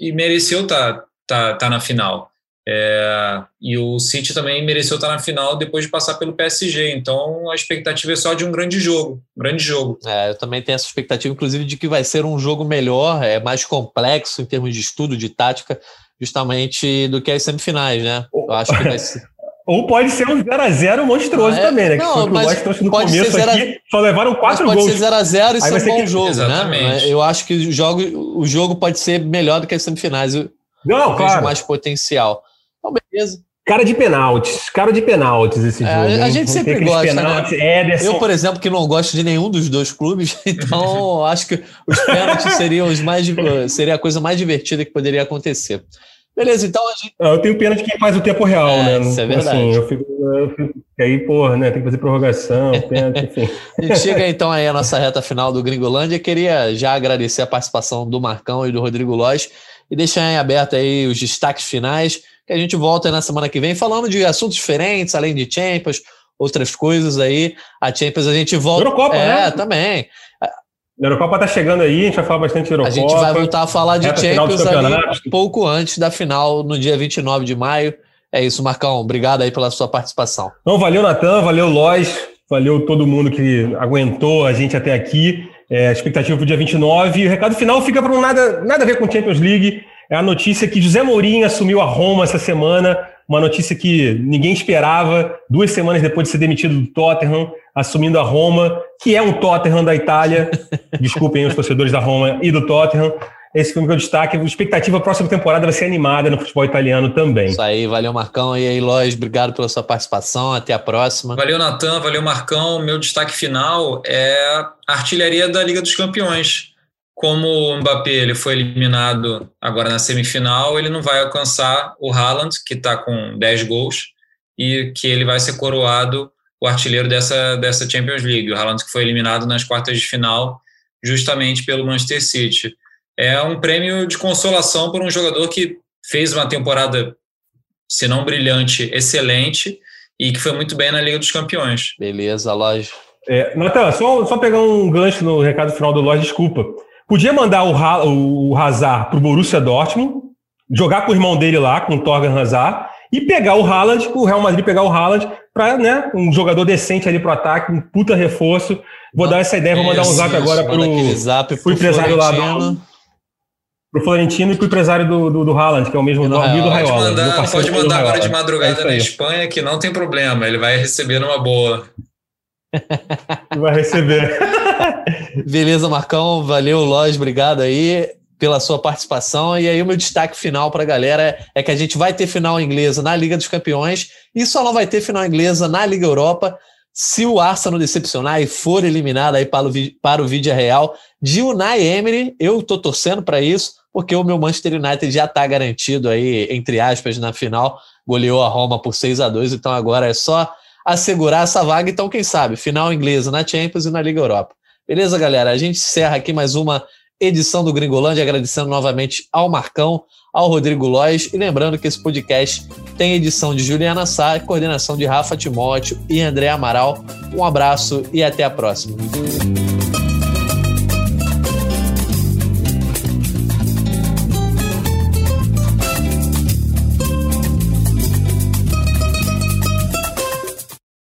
e mereceu estar tá, tá, tá na final. É, e o City também mereceu estar tá na final depois de passar pelo PSG. Então a expectativa é só de um grande jogo, um grande jogo. É, eu também tenho essa expectativa, inclusive, de que vai ser um jogo melhor, é mais complexo em termos de estudo, de tática justamente do que as semifinais, né? Eu acho que vai ser. Ou pode ser um 0x0 monstruoso ah, é? também, né? Que não, foi o trouxe no começo zero aqui, só levaram quatro pode gols. Pode ser 0x0 e ser um bom que... jogo, né? Exatamente. né? Eu acho que o jogo, o jogo pode ser melhor do que as semifinais. Não, claro. vejo mais potencial. Então, beleza. Cara de penaltis, cara de penaltis esse é, jogo. A gente sempre gosta, né? Ederson. Eu, por exemplo, que não gosto de nenhum dos dois clubes, então acho que os pênaltis seriam os mais seria a coisa mais divertida que poderia acontecer. Beleza, então a gente. Ah, eu tenho pena de quem faz o tempo real, é, né? Isso é verdade. Assim, eu fico, eu fico, aí, porra, né? Tem que fazer prorrogação, pênalti, enfim. a gente chega então aí a nossa reta final do Gringolândia. Queria já agradecer a participação do Marcão e do Rodrigo Lois e deixar em aberto aí os destaques finais que a gente volta na semana que vem falando de assuntos diferentes, além de Champions, outras coisas aí. A Champions a gente volta. Eurocopa, é, né? também. A Eurocopa tá chegando aí, a gente vai falar bastante de Eurocopa. A gente vai voltar a falar de Champions ali pouco antes da final, no dia 29 de maio. É isso, Marcão. Obrigado aí pela sua participação. Então, valeu, Natan, valeu, Lois, valeu todo mundo que aguentou a gente até aqui. É, expectativa para o dia 29. O recado final fica para nada, nada a ver com Champions League é a notícia que José Mourinho assumiu a Roma essa semana, uma notícia que ninguém esperava, duas semanas depois de ser demitido do Tottenham, assumindo a Roma, que é um Tottenham da Itália. Desculpem os torcedores da Roma e do Tottenham. Esse filme que eu destaque. A expectativa a próxima temporada vai ser animada no futebol italiano também. Isso aí, valeu Marcão. E aí, Lois, obrigado pela sua participação. Até a próxima. Valeu, Natan. Valeu, Marcão. Meu destaque final é a artilharia da Liga dos Campeões como o Mbappé ele foi eliminado agora na semifinal, ele não vai alcançar o Haaland, que está com 10 gols, e que ele vai ser coroado o artilheiro dessa, dessa Champions League. O Haaland que foi eliminado nas quartas de final, justamente pelo Manchester City. É um prêmio de consolação por um jogador que fez uma temporada, se não brilhante, excelente, e que foi muito bem na Liga dos Campeões. Beleza, lógico. É, Natan, só, só pegar um gancho no recado final do Lodge, desculpa. Podia mandar o, ha o Hazard para o Borussia Dortmund, jogar com o irmão dele lá, com o Torgan Hazard, e pegar o Haaland, o Real Madrid pegar o Haaland, para né, um jogador decente ali para o ataque, um puta reforço. Vou dar essa ideia, vou mandar um zap agora para o empresário lá do, pro Florentino e pro empresário do, do, do Haaland, que é o mesmo do Raiola. Pode mandar, pode mandar agora de madrugada é na Espanha, que não tem problema, ele vai receber numa boa. Vai receber. Beleza, Marcão. Valeu, Loz. Obrigado aí pela sua participação. E aí, o meu destaque final para a galera é que a gente vai ter final inglesa na Liga dos Campeões e só não vai ter final inglesa na Liga Europa se o Arsenal decepcionar e for eliminado aí para o, para o vídeo real de Unai Emery. Eu tô torcendo para isso, porque o meu Manchester United já está garantido aí, entre aspas, na final. Goleou a Roma por 6 a 2 então agora é só assegurar essa vaga. Então, quem sabe, final inglesa na Champions e na Liga Europa. Beleza, galera? A gente encerra aqui mais uma edição do Gringolândia, agradecendo novamente ao Marcão, ao Rodrigo Lois e lembrando que esse podcast tem edição de Juliana Sá, coordenação de Rafa Timóteo e André Amaral. Um abraço e até a próxima.